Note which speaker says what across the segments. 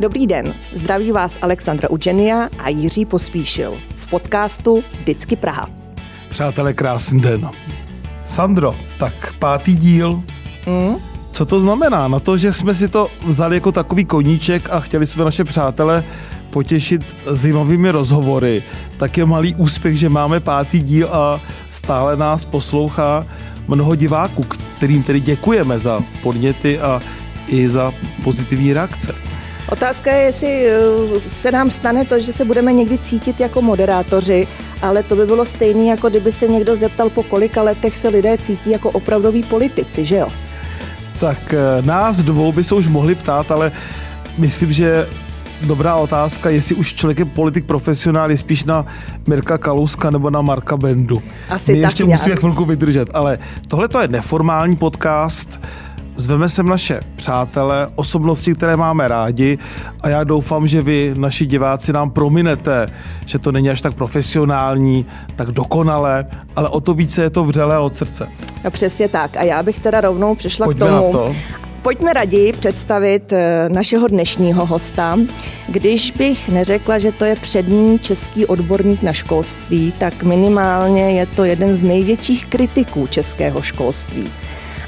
Speaker 1: Dobrý den, zdraví vás Alexandra Učenia a Jiří Pospíšil v podcastu Vždycky Praha.
Speaker 2: Přátelé, krásný den. Sandro, tak pátý díl. Mm? Co to znamená? Na to, že jsme si to vzali jako takový koníček a chtěli jsme naše přátele potěšit zimovými rozhovory, tak je malý úspěch, že máme pátý díl a stále nás poslouchá mnoho diváků, kterým tedy děkujeme za podněty a i za pozitivní reakce.
Speaker 1: Otázka je, jestli eh, se nám stane to, že se budeme někdy cítit jako moderátoři, ale to by bylo stejné, jako kdyby se někdo zeptal, po kolika letech se lidé cítí jako opravdoví politici, že jo?
Speaker 2: Tak eh, nás dvou by se už mohli ptát, ale myslím, že dobrá otázka, jestli už člověk je politik profesionál, je spíš na Mirka Kalouska nebo na Marka Bendu.
Speaker 1: Asi
Speaker 2: My
Speaker 1: tak
Speaker 2: ještě
Speaker 1: nějak.
Speaker 2: musíme chvilku vydržet, ale tohle to je neformální podcast, Zveme sem naše přátele, osobnosti, které máme rádi a já doufám, že vy, naši diváci, nám prominete, že to není až tak profesionální, tak dokonale, ale o to více je to vřelé od srdce.
Speaker 1: No přesně tak. A já bych teda rovnou přišla
Speaker 2: Pojďme
Speaker 1: k tomu.
Speaker 2: na to.
Speaker 1: Pojďme raději představit eh, našeho dnešního hosta. Když bych neřekla, že to je přední český odborník na školství, tak minimálně je to jeden z největších kritiků českého školství.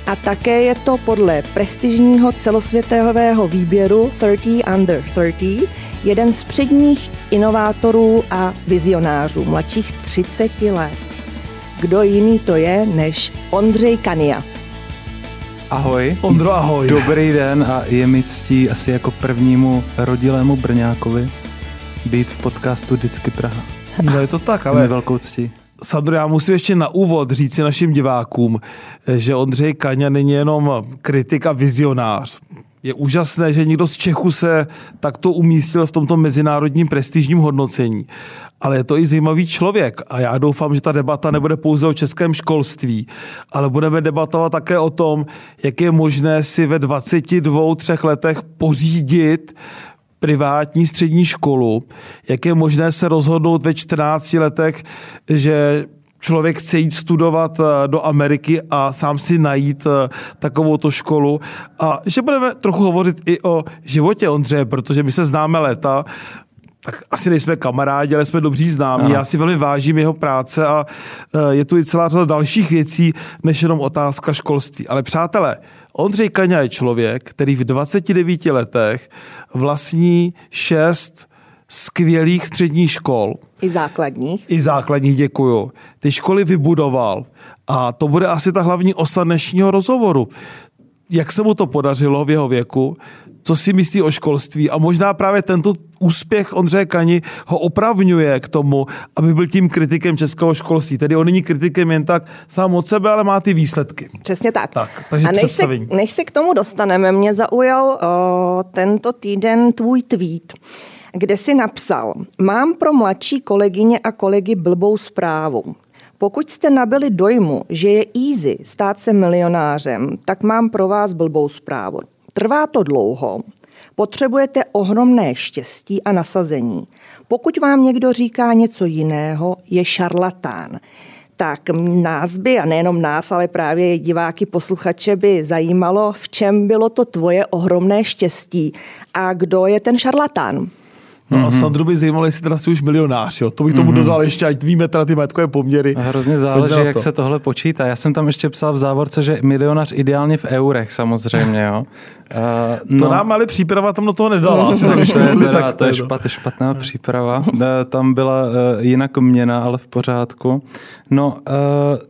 Speaker 1: A také je to podle prestižního celosvětového výběru 30 Under 30 jeden z předních inovátorů a vizionářů mladších 30 let. Kdo jiný to je než Ondřej Kania.
Speaker 3: Ahoj.
Speaker 2: Ondro, ahoj.
Speaker 3: Dobrý den a je mi ctí asi jako prvnímu rodilému Brňákovi být v podcastu Vždycky Praha.
Speaker 2: No je to tak,
Speaker 3: Ale... Velkou ctí.
Speaker 2: Sandro, já musím ještě na úvod říci našim divákům, že Ondřej Kaňa není jenom kritik a vizionář. Je úžasné, že někdo z Čechu se takto umístil v tomto mezinárodním prestižním hodnocení. Ale je to i zajímavý člověk a já doufám, že ta debata nebude pouze o českém školství, ale budeme debatovat také o tom, jak je možné si ve 22, třech letech pořídit privátní střední školu, jak je možné se rozhodnout ve 14 letech, že člověk chce jít studovat eh, do Ameriky a sám si najít eh, takovouto školu. A že budeme trochu hovořit i o životě Ondřeje, protože my se známe léta, tak asi nejsme kamarádi, ale jsme dobří známí.
Speaker 3: Ano.
Speaker 2: Já si velmi vážím jeho práce a eh, je tu i celá řada dalších věcí, než jenom otázka školství. Ale přátelé, Ondřej Kaňa je člověk, který v 29 letech vlastní šest skvělých středních škol,
Speaker 1: I základních.
Speaker 2: i základních, děkuju. Ty školy vybudoval a to bude asi ta hlavní osa dnešního rozhovoru. Jak se mu to podařilo v jeho věku, co si myslí o školství a možná právě tento úspěch Ondřeje Kani ho opravňuje k tomu, aby byl tím kritikem českého školství. Tedy on není kritikem jen tak sám od sebe, ale má ty výsledky.
Speaker 1: Přesně tak.
Speaker 2: Tak, takže
Speaker 1: a než se,
Speaker 2: představení.
Speaker 1: než se k tomu dostaneme, mě zaujal o, tento týden tvůj tweet, kde si napsal, mám pro mladší kolegyně a kolegy blbou zprávu. Pokud jste nabili dojmu, že je easy stát se milionářem, tak mám pro vás blbou zprávu. Trvá to dlouho, potřebujete ohromné štěstí a nasazení. Pokud vám někdo říká něco jiného, je šarlatán. Tak nás by, a nejenom nás, ale právě diváky, posluchače by zajímalo, v čem bylo to tvoje ohromné štěstí a kdo je ten šarlatán.
Speaker 2: No mm-hmm. a Sandru by zajímalo, jestli teda jsi už milionář. Jo? To bych tomu mm-hmm. dodal ještě, ať víme teda ty majetkové poměry.
Speaker 3: A hrozně záleží,
Speaker 2: na
Speaker 3: jak
Speaker 2: to.
Speaker 3: se tohle počítá. Já jsem tam ještě psal v závorce, že milionář ideálně v eurech samozřejmě. Jo. Uh,
Speaker 2: To nám ale příprava tam do toho nedala. asi,
Speaker 3: Tak to je, teda, to je
Speaker 2: no.
Speaker 3: špat, špatná příprava. Eh, Tam byla eh, jinak měna, ale v pořádku. No, eh,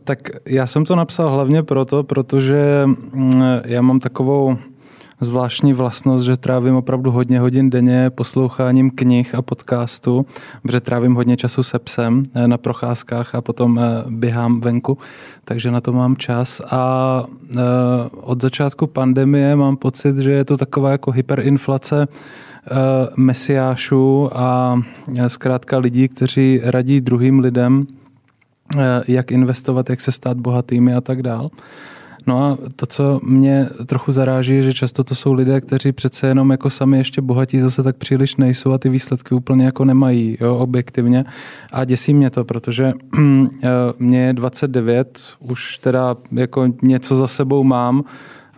Speaker 3: tak já jsem to napsal hlavně proto, protože mm, já mám takovou zvláštní vlastnost, že trávím opravdu hodně hodin denně posloucháním knih a podcastů, protože trávím hodně času se psem eh, na procházkách a potom eh, běhám venku, takže na to mám čas a eh, od začátku pandemie mám pocit, že je to taková jako hyperinflace mesiášů a zkrátka lidí, kteří radí druhým lidem, jak investovat, jak se stát bohatými a tak dál. No a to, co mě trochu zaráží, je, že často to jsou lidé, kteří přece jenom jako sami ještě bohatí zase tak příliš nejsou a ty výsledky úplně jako nemají, jo, objektivně. A děsí mě to, protože eh, mě je 29, už teda jako něco za sebou mám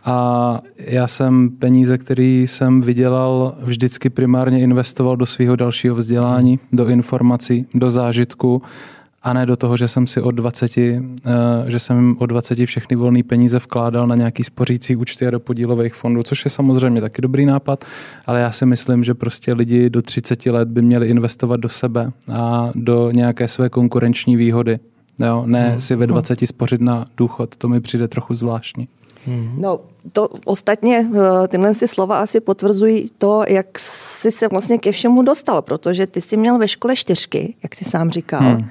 Speaker 3: A já jsem peníze, které jsem vydělal, vždycky primárně investoval do svého dalšího vzdělání, do informací, do zážitku a ne do toho, že jsem si od 20, eh, že jsem od 20 všechny volné peníze vkládal na nějaký spořící účty a do podílových fondů, což je samozřejmě taky dobrý nápad, ale já si myslím, že prostě lidi do 30 let by měli investovat do sebe a do nějaké své konkurenční výhody. Jo, ne hmm. si ve 20 spořit na důchod, to mi přijde trochu zvláštní.
Speaker 1: Hmm. No, to ostatně eh, tyhle si slova asi potvrzují to, jak jsi se vlastně ke všemu dostal, protože ty jsi měl ve škole čtyřky, jak jsi sám říkal. Hmm.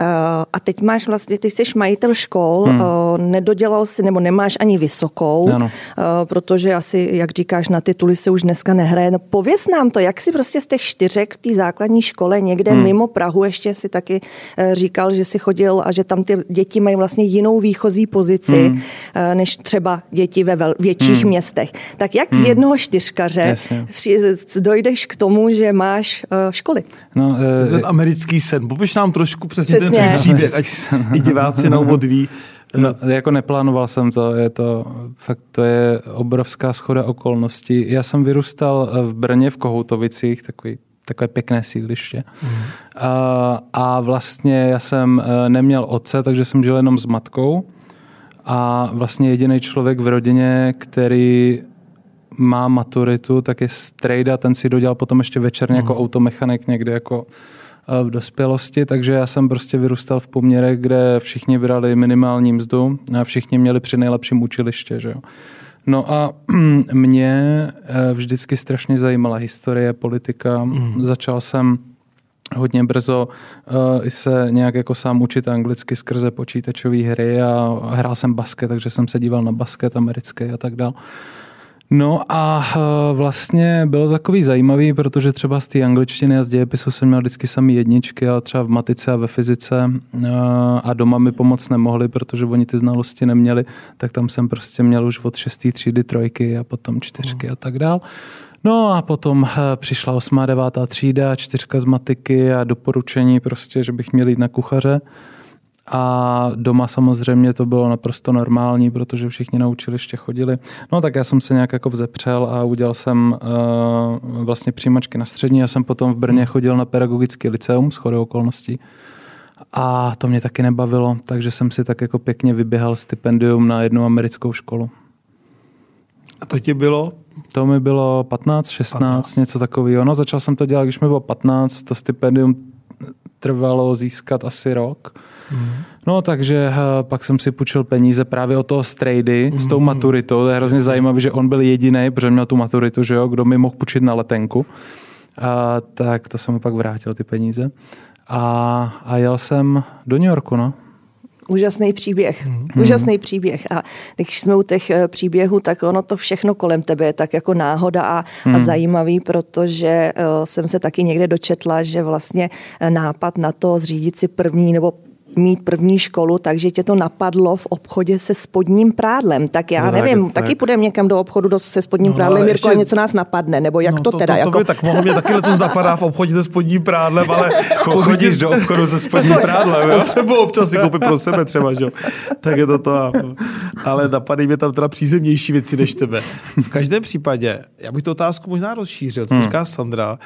Speaker 1: Eh, a teď máš vlastně, ty jsi majitel škol, hmm. Eh, nedodělal si nebo nemáš ani vysokou, ano. Eh, protože asi, jak říkáš, na tituly se už dneska nehraje. No pověz nám to, jak si prostě z těch čtyřek v té základní škole někde hmm. mimo Prahu, ještě si taky říkal, že si chodil a že tam ty děti mají vlastně jinou výchozí pozici, hmm. než třeba děti ve větších hmm. městech. Tak jak hmm. z jednoho čtyřkaře Jasně. dojdeš k tomu, že máš školy?
Speaker 2: No, Ten americký sen. Popiš nám trošku přesně, přesně ten příběh, ať i diváci na úvod ví.
Speaker 3: No, jako neplánoval jsem to, je to fakt, to je obrovská schoda okolností. Já jsem vyrůstal v Brně v Kohoutovicích, takový takové pěkné sídliště. Mm. A, a vlastně já jsem e, neměl otce, takže jsem žil jenom s matkou. A vlastně jediný člověk v rodině, který má maturitu, tak je strejda, ten si dodělal potom ještě večerně mm. jako automechanik někde jako v dospělosti, takže já jsem prostě vyrůstal v poměrech, kde všichni brali minimální mzdu a všichni měli při nejlepším učiliště. Že jo. No a mě eh, vždycky strašně zajímala historie, politika. Mm. Začal jsem hodně brzo uh, se nějak jako sám učit anglicky skrze počítačové hry a hrál jsem basket, takže jsem se díval na basket americký a tak dále. No a eh, vlastně bylo takový zajímavý, protože třeba z té angličtiny a z dějepisu jsem měl vždycky samý jedničky, ale třeba v matice a ve fyzice eh, a doma mi pomoc nemohli, protože oni ty znalosti neměli, tak tam jsem prostě měl už od šestý třídy trojky a potom čtyřky a tak dál. No a potom eh, přišla osmá, devátá třída, čtyřka z matiky a doporučení prostě, že bych měl jít na kuchaře. A doma samozřejmě to bylo naprosto normální, protože všichni na učiliště chodili. No tak já jsem se nějak jako vzepřel a udělal jsem uh, vlastně přijímačky na střední. Já jsem potom v Brně chodil na pedagogický liceum s chodou okolností. A to mě taky nebavilo, takže jsem si tak jako pěkně vyběhal stipendium na jednu americkou školu.
Speaker 2: A to ti bylo?
Speaker 3: To mi bylo 15, 16, 15. něco takového. No, začal jsem to dělat, když mi bylo 15, to stipendium trvalo získat asi rok. No takže uh, pak jsem si půjčil peníze právě od toho strejdy mm. s tou mhm. maturitou. To je hrozně zajímavé, že on byl jediný, protože měl tu maturitu, že jo, kdo mi mohl půjčit na letenku. A, tak to jsem mu pak vrátil ty peníze. A, a jel jsem do New Yorku, no.
Speaker 1: Úžasný příběh, mm. úžasný příběh. A když jsme u těch eh, příběhů, tak ono to všechno kolem tebe je tak jako náhoda a, mm. a mhm. zajímavý, protože uh, jsem se taky někde dočetla, že vlastně nápad na to zřídit si první nebo mít první školu, takže tě to napadlo v obchodě se spodním prádlem. Tak já no, nevím, tak, taky tak. půjdeme někam do obchodu do, se spodním no, prádlem, Jirko, ještě... a něco nás napadne, nebo jak no, to, to teda? To,
Speaker 2: jako... to by, tak mohlo mě taky něco napadá v obchodě se spodním prádlem, ale...
Speaker 3: Chodíš do obchodu se spodním prádlem,
Speaker 2: jo? Potřebuji občas si koupit pro sebe třeba, že jo? Tak je to to. Ale napadají mě tam teda přízemnější věci než tebe. V každém případě, já bych tu otázku možná rozšířil, co hmm. říká Sandra,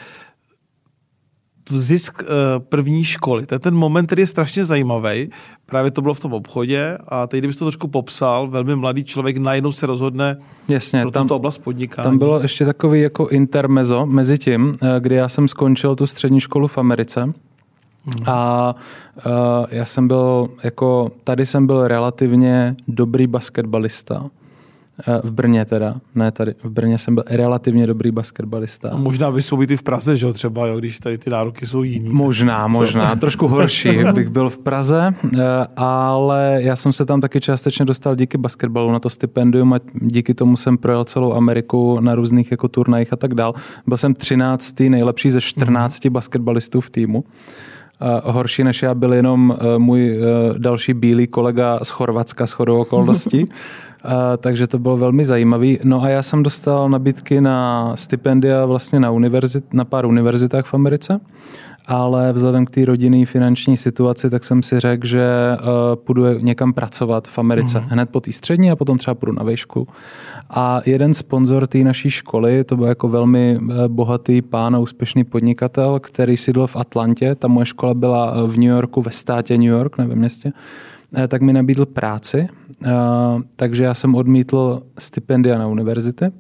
Speaker 2: zisk uh, první školy. To je ten moment, který je strašně zajímavý. Právě to bylo v tom obchodě a teď, kdybyste to trošku popsal, velmi mladý člověk najednou se rozhodne Jasně, pro tam, tuto oblast podnikání.
Speaker 3: Tam bylo ještě takový jako intermezo mezi tím, eh, kdy já jsem skončil tu střední školu v Americe, hmm. A uh, já jsem byl, jako, tady jsem byl relativně dobrý basketbalista. Eh, v Brně teda, ne tady. V Brně jsem byl relativně dobrý basketbalista.
Speaker 2: A možná bys mohl být i v Praze, že jo, třeba, jo, když tady ty nároky jsou jiný.
Speaker 3: Možná, tak, možná. Trošku horší bych byl v Praze, eh, ale já jsem se tam taky částečně dostal díky basketbalu na to stipendium a díky tomu jsem projel celou Ameriku na různých jako turnajích a tak dál. Byl jsem 13. nejlepší ze 14 mm. basketbalistů v týmu. Horší než já byl jenom uh, můj uh, další bílý kolega z Chorvatska s chodou okolností. takže to bylo velmi zajímavý. No a já jsem dostal nabídky na stipendia vlastně na, univerzit, na pár univerzitách v Americe. Ale vzhledem k té rodinné finanční situaci, tak jsem si řekl, že uh, půjdu někam pracovat v Americe. Mm. Hned po té střední a potom třeba půjdu na výšku. A jeden sponzor té naší školy, to byl jako velmi eh, bohatý pán a úspěšný podnikatel, který sídl v Atlantě. Ta moje škola byla eh, v New Yorku, ve státě New York, ne ve městě tak mi nabídl práci, takže já jsem odmítl stipendia na univerzity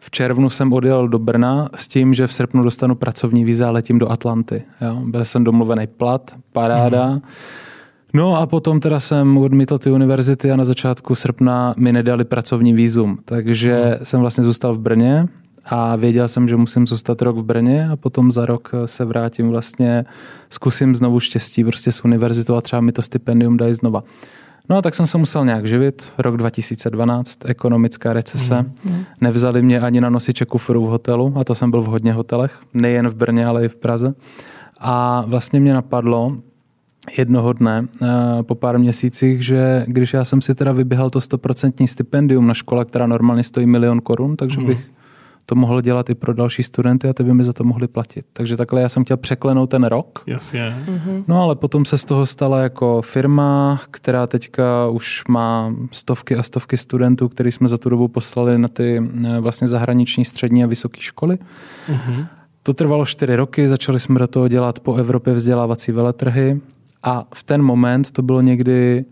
Speaker 3: v červnu jsem odjel do Brna s tím, že v srpnu dostanu pracovní víza a letím do Atlanty. Jo? Byl jsem domluvený plat, paráda. Mm. No a potom teda jsem odmítl ty univerzity a na začátku srpna mi nedali pracovní vízum. Takže mm. jsem vlastně zůstal v Brně a věděl jsem, že musím zůstat rok v Brně a potom za rok se vrátím vlastně, zkusím znovu štěstí prostě s univerzitou a třeba mi to stipendium dají znova. No a tak jsem se musel nějak živit. Rok 2012, ekonomická recese. Mm. Nevzali mě ani na nosiče kufru v hotelu a to jsem byl v hodně hotelech, nejen v Brně, ale i v Praze. A vlastně mě napadlo, jednoho dne eh, po pár měsících, že když já jsem si teda vyběhal to 100% stipendium na škole, která normálně stojí milion korun, takže mm. bych to mohl dělat i pro další studenty a ty by mi za to mohli platit. Takže takhle já jsem chtěl překlenout ten rok.
Speaker 2: Jasně.
Speaker 3: Mm-hmm. No ale potom se z toho stala jako firma, která teďka už má stovky a stovky studentů, který jsme za tu dobu poslali na ty eh, vlastně zahraniční střední a vysoké školy. Mm-hmm. To trvalo čtyři roky, začali jsme do toho dělat po Evropě vzdělávací veletrhy a v ten moment to bylo někdy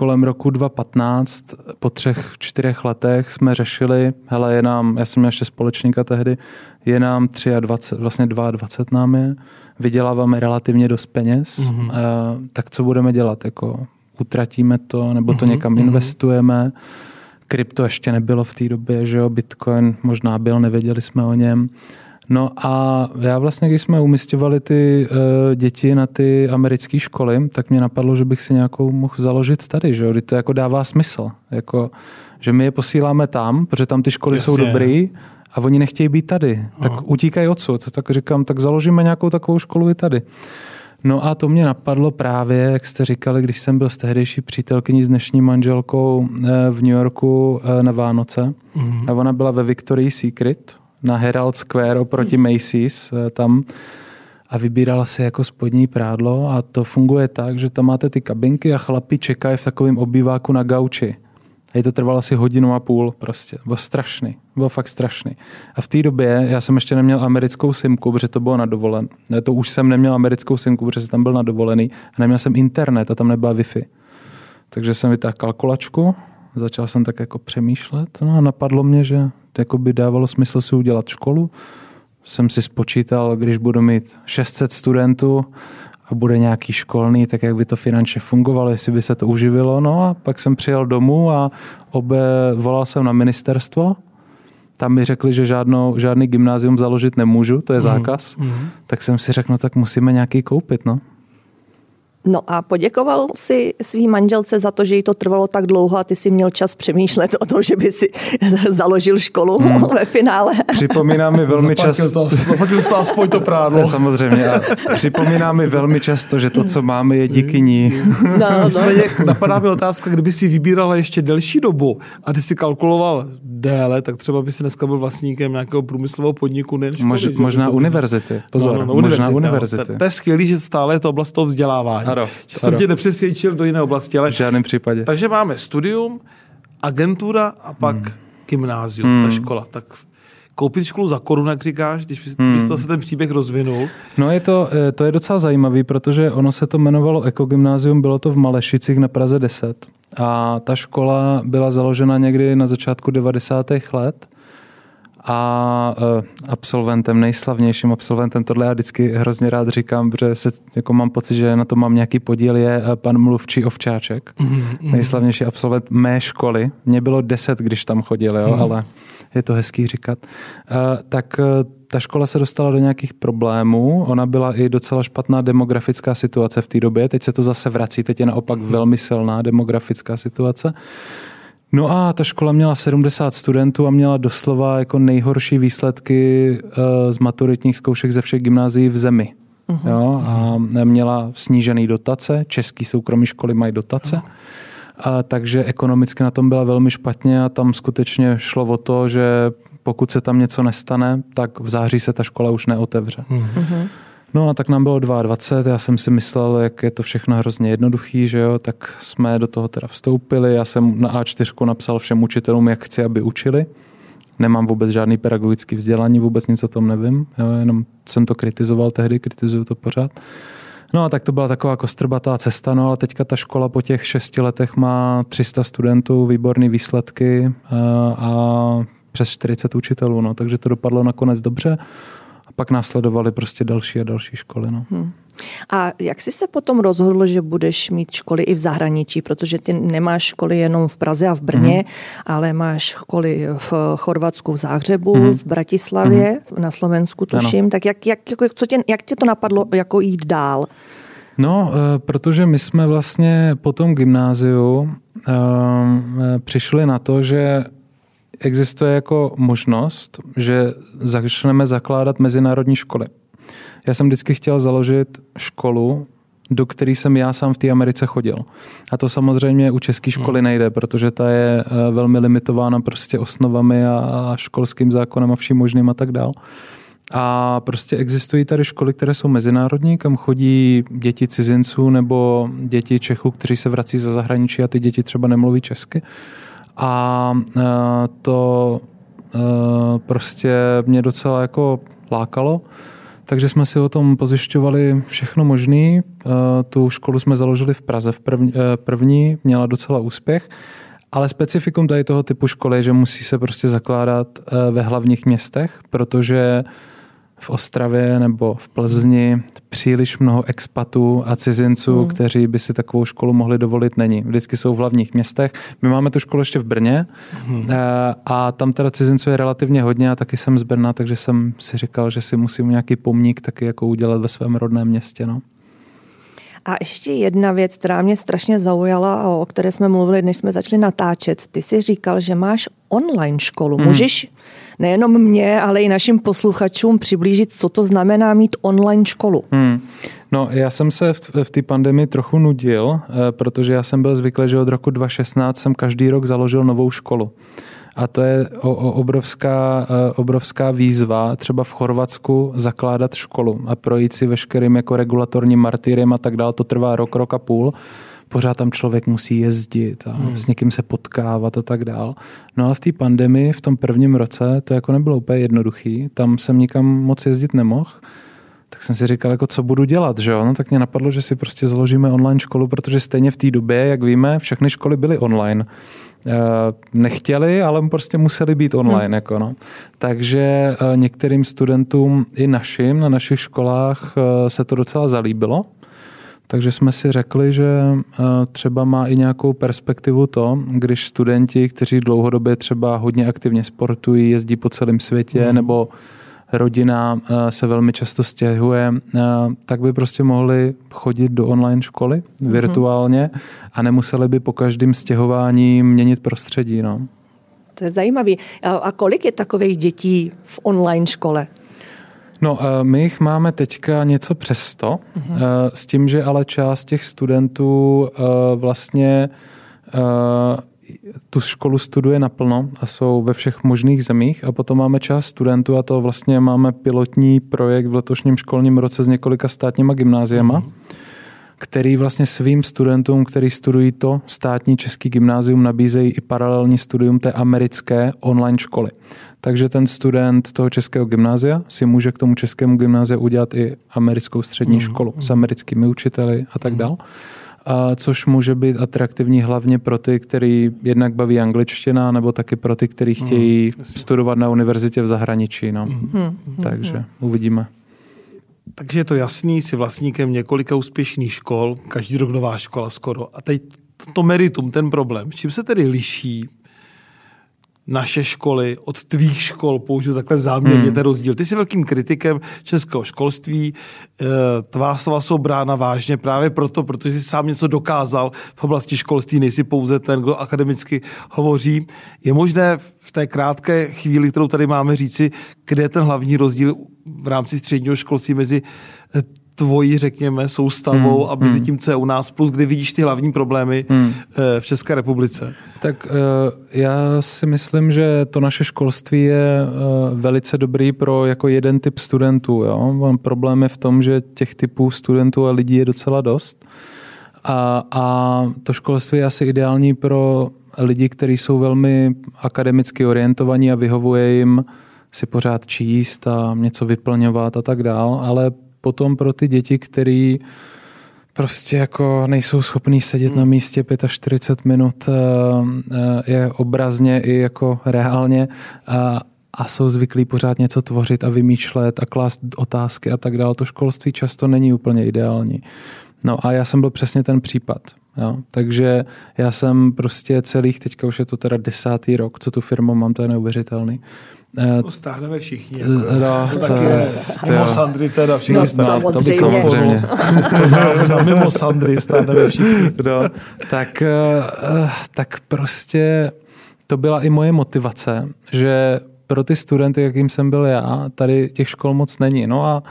Speaker 3: kolem roku 2015, po třech, čtyřech letech jsme řešili, hele, je nám, já jsem měl ještě společníka tehdy, je nám 23, vlastně 22 nám je, vyděláváme relativně dost peněz, mm-hmm. uh, tak co budeme dělat? Jako, utratíme to, nebo to mm-hmm. někam mm-hmm. investujeme? Krypto ještě nebylo v té době, že jo, Bitcoin možná byl, nevěděli jsme o něm. No a já vlastně, když jsme umistovali ty uh, děti na ty americké školy, tak mě napadlo, že bych si nějakou mohl založit tady, že jo? to jako dává smysl. Jako, že my je posíláme tam, protože tam ty školy Jasně. jsou dobrý a oni nechtějí být tady. Tak Aha. utíkají odsud. Tak říkám, tak založíme nějakou takovou školu i tady. No a to mě napadlo právě, jak jste říkali, když jsem byl s tehdejší přítelkyní s dnešní manželkou eh, v New Yorku eh, na Vánoce. Mm-hmm. A ona byla ve Victoria's Secret, na Herald Square oproti hmm. Macy's eh, tam a vybírala si jako spodní prádlo a to funguje tak, že tam máte ty kabinky a chlapi čekají v takovém obýváku na gauči. A je to trvalo asi hodinu a půl prostě. Bylo strašný. Bylo fakt strašný. A v té době já jsem ještě neměl americkou simku, protože to bylo na dovolen. Ne, to už jsem neměl americkou simku, protože jsem tam byl na dovolený. A neměl jsem internet a tam nebyla Wi-Fi. Takže jsem vytáhl kalkulačku, začal jsem tak jako přemýšlet no a napadlo mě, že jako by dávalo smysl si udělat školu. Jsem si spočítal, když budu mít 600 studentů a bude nějaký školný, tak jak by to finančně fungovalo, jestli by se to uživilo. No a pak jsem přijel domů a obe, volal jsem na ministerstvo, tam mi řekli, že žádnou, žádný gymnázium založit nemůžu, to je mhm. zákaz. Mm, mm. Tak jsem si řekl, no tak musíme nějaký koupit, no.
Speaker 1: No a poděkoval si svý manželce za to, že jí to trvalo tak dlouho a ty si měl čas přemýšlet o tom, že by si založil školu hmm. ve finále.
Speaker 3: Připomíná mi velmi často...
Speaker 2: Zaplatil to aspoň to prádlo.
Speaker 3: Samozřejmě. A připomíná mi velmi často, že to, co máme, je díky ní.
Speaker 2: No, no. napadá mi otázka, kdyby si vybírala ještě delší dobu a ty si kalkuloval déle, tak třeba by si dneska byl vlastníkem nějakého průmyslového podniku. Nejen školy,
Speaker 3: Mož, možná univerzity. Pozor, no, no, no, možná univerzity.
Speaker 2: To, to je skvělé, že stále je to oblast toho vzdělávání. Ano, že jsem tě nepřesvědčil do jiné oblasti. Ale...
Speaker 3: V žádném případě.
Speaker 2: Takže máme studium, agentura a pak hmm. gymnázium, hmm. ta škola. Tak koupit školu za korunu, jak říkáš, když hmm. se ten příběh rozvinul.
Speaker 3: No je to, eh, to je docela zajímavý, protože ono se to jmenovalo Ekogymnázium, bylo to v Malešicích na Praze 10 a ta škola byla založena někdy na začátku 90. let a uh, absolventem, nejslavnějším absolventem, tohle já vždycky hrozně rád říkám, protože se, jako mám pocit, že na to mám nějaký podíl, je uh, pan mluvčí Ovčáček, mm-hmm. nejslavnější absolvent mé školy. Mně bylo deset, když tam chodil, jo, mm-hmm. ale je to hezký říkat. Uh, tak ta škola se dostala do nějakých problémů, ona byla i docela špatná demografická situace v té době, teď se to zase vrací, teď je naopak mm-hmm. velmi silná demografická situace. No a ta škola měla 70 studentů a měla doslova jako nejhorší výsledky uh, z maturitních zkoušek ze všech gymnázií v zemi. Uh-huh. Jo, a měla snížený dotace, český soukromí školy mají dotace. A, takže ekonomicky na tom byla velmi špatně a tam skutečně šlo o to, že pokud se tam něco nestane, tak v září se ta škola už neotevře. Uh-huh. No a tak nám bylo 22, já jsem si myslel, jak je to všechno hrozně jednoduchý, že jo, tak jsme do toho teda vstoupili, já jsem na A4 napsal všem učitelům, jak chci, aby učili. Nemám vůbec žádný pedagogický vzdělání, vůbec nic o tom nevím, jo, jenom jsem to kritizoval tehdy, kritizuju to pořád. No a tak to byla taková kostrbatá cesta, no ale teďka ta škola po těch šesti letech má 300 studentů, výborné výsledky a, a přes 40 učitelů, no, takže to dopadlo nakonec dobře. A pak následovaly prostě další a další školy. No. Hmm.
Speaker 1: A jak jsi se potom rozhodl, že budeš mít školy i v zahraničí, protože ty nemáš školy jenom v Praze a v Brně, hmm. ale máš školy v Chorvatsku, v Záhřebu, hmm. v Bratislavě, hmm. na Slovensku tuším. Ano. Tak jak, jak, jako, co tě, jak tě to napadlo jako jít dál?
Speaker 3: No, eh, protože my jsme vlastně po tom gymnáziu eh, přišli na to, že existuje jako možnost, že začneme zakládat mezinárodní školy. Já jsem vždycky chtěl založit školu, do který jsem já sám v té Americe chodil. A to samozřejmě u české školy hmm. nejde, protože ta je eh, velmi limitována prostě osnovami a školským zákonem a vším možným a tak dál. A prostě existují tady školy, které jsou mezinárodní, kam chodí děti cizinců nebo děti Čechů, kteří se vrací ze zahraničí a ty děti třeba nemluví česky. A e, to e, prostě mě docela jako lákalo. Takže jsme si o tom pozjišťovali všechno možné. E, tu školu jsme založili v Praze v první měla docela úspěch. Ale specifikum tady toho typu školy je, že musí se prostě zakládat ve hlavních městech, protože v Ostravě nebo v Plzni příliš mnoho expatů a cizinců, hmm. kteří by si takovou školu mohli dovolit, není. Vždycky jsou v hlavních městech. My máme tu školu ještě v Brně hmm. Eh, a tam teda cizinců je relativně hodně a taky jsem z Brna, takže jsem si říkal, že si musím nějaký pomník taky jako udělat ve svém rodném městě. No.
Speaker 1: A ještě jedna věc, která mě strašně zaujala, o které jsme mluvili, než jsme začali natáčet. Ty jsi říkal, že máš online školu. Hmm. Můžeš nejenom mě, ale i našim posluchačům přiblížit, co to znamená mít online školu? Hmm.
Speaker 3: No, já jsem se v, v té pandemii trochu nudil, eh, protože já jsem byl zvyklý, že od roku 2016 jsem každý rok založil novou školu. A to je o, o obrovská, eh, obrovská výzva třeba v Chorvatsku zakládat školu a projít si veškerým jako regulatorním martyriem a tak dále. To trvá rok, rok a půl pořád tam člověk musí jezdit a hmm. s někým se potkávat a tak dál. No ale v té pandemii v tom prvním roce to jako nebylo úplně jednoduchý, tam jsem nikam moc jezdit nemohl, tak jsem si říkal, jako co budu dělat, že jo? No tak mě napadlo, že si prostě založíme online školu, protože stejně v té době, jak víme, všechny školy byly online. Eh, nechtěli, ale prostě museli být online. Hmm. Jako no. Takže eh, některým studentům i našim na našich školách eh, se to docela zalíbilo. Takže jsme si řekli, že třeba má i nějakou perspektivu to, když studenti, kteří dlouhodobě třeba hodně aktivně sportují, jezdí po celém světě hmm. nebo rodina eh, se velmi často stěhuje, eh, tak by prostě mohli chodit do online školy mm-hmm. virtuálně a nemuseli by po každém stěhování měnit prostředí. No.
Speaker 1: To je zajímavé. A kolik je takových dětí v online škole?
Speaker 3: No, eh, my jich máme teďka něco přes 100, uh-huh. s tím, že ale část těch studentů vlastně tu školu studuje naplno a jsou ve všech možných zemích a potom máme část studentů a to vlastně máme pilotní projekt v letošním školním roce s několika státníma gymnáziema, mm. který vlastně svým studentům, který studují to státní český gymnázium, nabízejí i paralelní studium té americké online školy. Takže ten student toho českého gymnázia si může k tomu českému gymnáziu udělat i americkou střední mm. školu s americkými učiteli a tak mm. A což může být atraktivní hlavně pro ty, který jednak baví angličtina, nebo taky pro ty, kteří hmm, chtějí mm, studovat na univerzitě v zahraničí. No. Mm, Takže mm. uvidíme.
Speaker 2: Takže je to jasný, jsi vlastníkem několika úspěšných škol, každý rok nová škola skoro. A teď to meritum, ten problém. Čím se tedy liší naše školy od tvých škol, použiju takhle záměrně hmm. ten rozdíl. Ty jsi velkým kritikem českého školství, eh, tvá slova jsou brána vážně právě proto, protože jsi sám něco dokázal v oblasti školství, nejsi pouze ten, kdo akademicky hovoří. Je možné v té krátké chvíli, kterou tady máme říci, kde je ten hlavní rozdíl v rámci středního školství mezi tvojí, řekněme, soustavou hmm. a mezi hmm. tím, co je u nás, plus kdy vidíš ty hlavní problémy hmm. v České republice?
Speaker 3: Tak já si myslím, že to naše školství je velice dobrý pro jako jeden typ studentů. Jo? Problém je v tom, že těch typů studentů a lidí je docela dost. A, a to školství je asi ideální pro lidi, kteří jsou velmi akademicky orientovaní a vyhovuje jim si pořád číst a něco vyplňovat a tak dál, ale potom pro ty děti, který prostě jako nejsou schopní sedět hmm. na místě 45 minut eh, eh, je obrazně i jako reálně a, a jsou zvyklí pořád něco tvořit a vymýšlet a klást otázky a tak dále. To školství často není úplně ideální. No a já jsem byl přesně ten případ. Jo. Takže já jsem prostě celých, teďka už je to teda desátý rok, co tu firmu mám, to je neuvěřitelný.
Speaker 2: No, stárneme všichni. Jako, no, to, to je, mimo Sandry teda všichni no,
Speaker 1: stárneme.
Speaker 3: No, to by samozřejmě.
Speaker 2: mimo Sandry stárneme všichni.
Speaker 3: No, tak, tak prostě to byla i moje motivace, že pro ty studenty, jakým jsem byl já, tady těch škol moc není. No a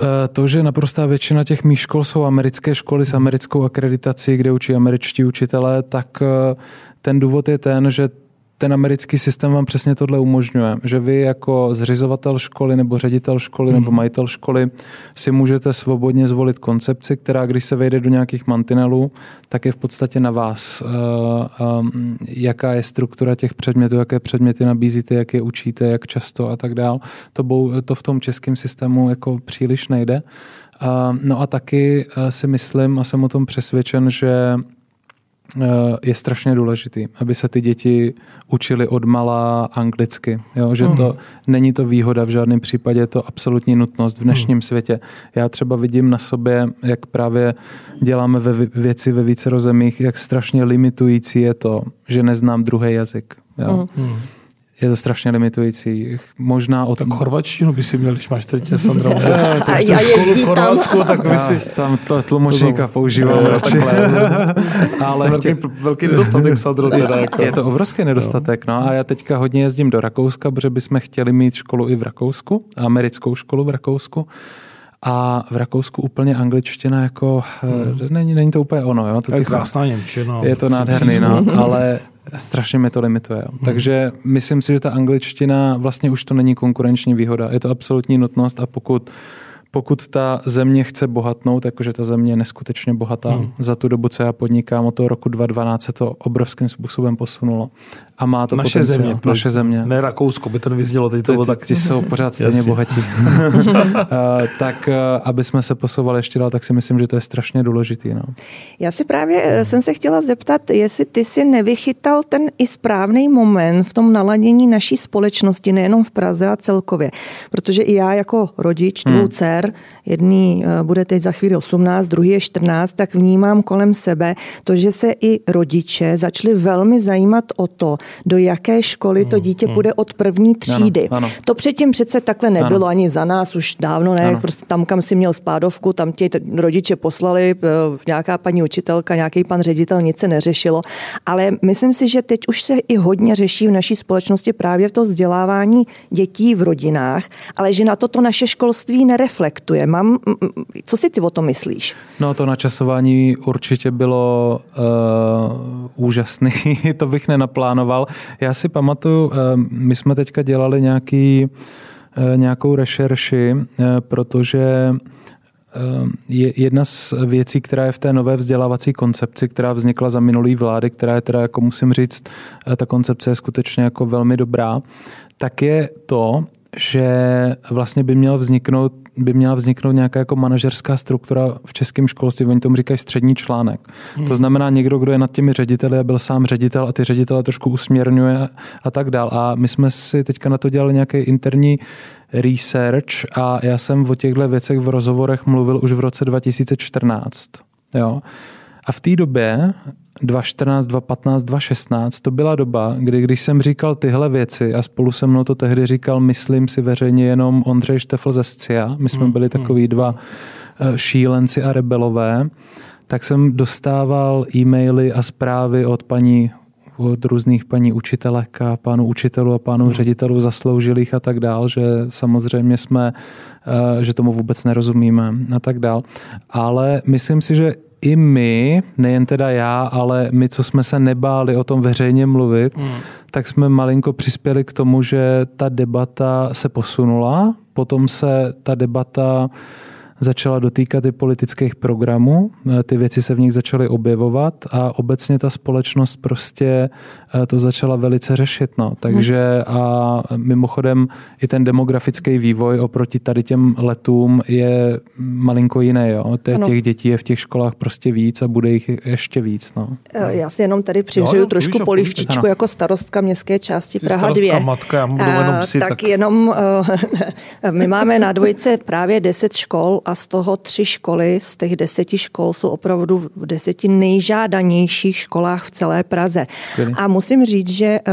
Speaker 3: Eh, to, že naprostá většina těch mých škol jsou americké školy s americkou akreditací, kde učí američtí učitelé, tak eh, ten důvod je ten, že ten americký systém vám přesně tohle umožňuje, že vy jako zřizovatel školy nebo ředitel školy nebo mhm. majitel školy si můžete svobodně zvolit koncepci, která když se vejde do nějakých mantinelů, tak je v podstatě na vás, uh, um, jaká je struktura těch předmětů, jaké předměty nabízíte, jak je učíte, jak často a tak dál. To, to v tom českém systému jako příliš nejde. Uh, no a taky si myslím a jsem o tom přesvědčen, že Eh, je strašně důležitý, aby se ty děti učili od malá anglicky. Jo? Že to mm. není to výhoda v žádném případě, je to absolutní nutnost v dnešním mm. světě. Já třeba vidím na sobě, jak právě děláme ve věci ve více rozemích, jak strašně limitující je to, že neznám druhý jazyk. Jo? Mm je to strašně limitující. Možná o
Speaker 2: tom... Tak chorvačtinu by si měl, když máš teď Sandra. a, a školu v Chorvatsku, tak by si...
Speaker 3: Tam to tlumočníka používám radši.
Speaker 2: Ale velký, velký nedostatek Sandro
Speaker 3: teda. Jako. Je to obrovský nedostatek. No. A já teďka hodně jezdím do Rakouska, protože bychom chtěli mít školu i v Rakousku, americkou školu v Rakousku. A v Rakousku úplně angličtina jako, hmm. není, není to úplně ono. Jo?
Speaker 2: To je krásná Němčina.
Speaker 3: Je to nádherný, no, ale strašně mi to limituje. Jo. Hmm. Takže myslím si, že ta angličtina vlastně už to není konkurenční výhoda. Je to absolutní nutnost a pokud pokud ta země chce bohatnout, jakože ta země je neskutečně bohatá, hmm. za tu dobu, co já podnikám, od toho roku 2012 se to obrovským způsobem posunulo. A má to
Speaker 2: naše
Speaker 3: potenciál.
Speaker 2: země.
Speaker 3: Naše země.
Speaker 2: Ne Rakousko, by to nevyznělo, teď to bylo tak.
Speaker 3: Ti jsou pořád stejně bohatí. Eh, tak eh, aby jsme se posouvali ještě dál, tak si myslím, že to je strašně důležitý. No.
Speaker 1: Já si právě eh, jsem se chtěla zeptat, jestli ty si nevychytal ten i správný moment v tom naladění naší společnosti, nejenom v Praze a celkově. Protože i já jako rodič hmm. Dcer, jedný bude teď za chvíli 18, druhý je 14, tak vnímám kolem sebe to, že se i rodiče začali velmi zajímat o to, do jaké školy to hmm, dítě hmm. půjde od první třídy. Ano, ano. To předtím přece takhle nebylo ano. ani za nás, už dávno ne, ano. prostě tam, kam si měl spádovku, tam tě rodiče poslali, eh, nějaká paní učitelka, nějaký pan ředitel, nic se neřešilo. Ale myslím si, že teď už se i hodně řeší v naší společnosti právě v to vzdělávání dětí v rodinách, ale že na to to naše školství nereflektuje. Mám, co si ty o tom myslíš?
Speaker 3: No to načasování určitě bylo uh, úžasný, to bych nenaplánoval. Já si pamatuju, eh, my jsme teďka dělali nějaký, eh, nějakou rešerši, eh, protože je jedna z věcí, která je v té nové vzdělávací koncepci, která vznikla za minulý vlády, která je teda, jako musím říct, ta koncepce je skutečně jako velmi dobrá, tak je to, že vlastně by měl vzniknout by měla vzniknout nějaká jako manažerská struktura v českém školství, oni tomu říkají střední článek. Hmm. To znamená někdo, kdo je nad těmi řediteli a byl sám ředitel a ty ředitele trošku usměrňuje a tak dál. A my jsme si teďka na to dělali nějaký interní research a já jsem o těchto věcech v rozhovorech mluvil už v roce 2014. Jo. A v té době 2014, 2015, 2016, to byla doba, kdy když jsem říkal tyhle věci a spolu se mnou to tehdy říkal, myslím si veřejně jenom Ondřej Štefl ze Scia, my jsme hmm, byli hmm. takový dva eh, šílenci a rebelové, tak jsem dostával e-maily a zprávy od paní od různých paní učitelek a pánů učitelů a pánů hmm. ředitelů zasloužilých a tak dál, že samozřejmě jsme, eh, že tomu vůbec nerozumíme a tak dál. Ale myslím si, že i my, nejen teda já, ale my, co jsme se nebáli o tom veřejně mluvit, hmm. tak jsme malinko přispěli k tomu, že ta debata se posunula, potom se ta debata začala dotýkat i politických programů, eh, ty věci se v nich začaly objevovat a obecně ta společnost prostě eh, to začala velice řešit. No. Takže a mimochodem i ten demografický vývoj oproti tady těm letům je malinko jiný. Jo. Těch dětí je v těch školách prostě víc a bude jich ještě víc. No.
Speaker 1: Eh, já si jenom tady přihřeju trošku polivčičku jako starostka městské části Praha 2.
Speaker 2: Matka, já budu jenom psi,
Speaker 1: tak, tak jenom my máme na dvojce právě 10 škol a z toho tři školy, z těch deseti škol jsou opravdu v deseti nejžádanějších školách v celé Praze. Skvělý. A musím říct, že eh,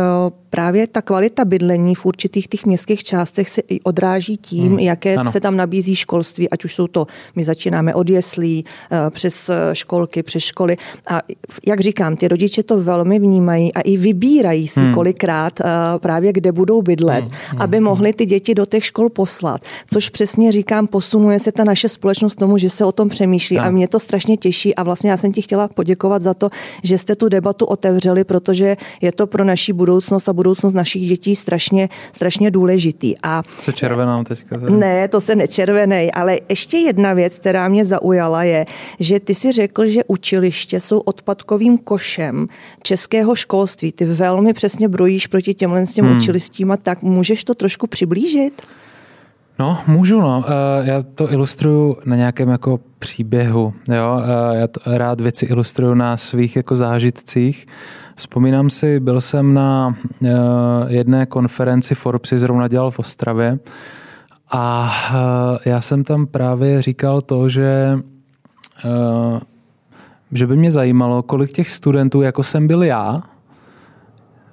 Speaker 1: právě ta kvalita bydlení v určitých těch městských částech se i odráží tím, hmm. jaké ano. se tam nabízí školství, ať už jsou to, my začínáme od jeslí, eh, přes eh, školky, přes školy. A jak říkám, ty rodiče to velmi vnímají a i vybírají si hmm. kolikrát právě, kde budou bydlet, hmm. aby mohli ty děti do těch škol poslat. Což přesně říkám, posunuje se ta naše společnost tomu, že se o tom přemýšlí. No. A mě to strašně těší a vlastně já jsem ti chtěla poděkovat za to, že jste tu debatu otevřeli, protože je to pro naší budoucnost a budoucnost našich dětí strašně, strašně důležitý. A
Speaker 3: se červenám teďka.
Speaker 1: Tady. Ne, to se nečervenej, ale ještě jedna věc, která mě zaujala, je, že ty si řekl, že učiliště jsou odpadkovým košem českého školství. Ty velmi přesně brojíš proti těmhle s těm hmm. učilistím a tak můžeš to trošku přiblížit?
Speaker 3: No, můžu, no. Eh, já to ilustruju na nějakém jako příběhu, jo. Eh, já to rád věci ilustruju na svých jako zážitcích. Vzpomínám si, byl jsem na eh, jedné konferenci Forbes, zrovna dělal v Ostravě a já jsem tam právě říkal to, že že by mě zajímalo, kolik těch studentů, jako jsem byl já,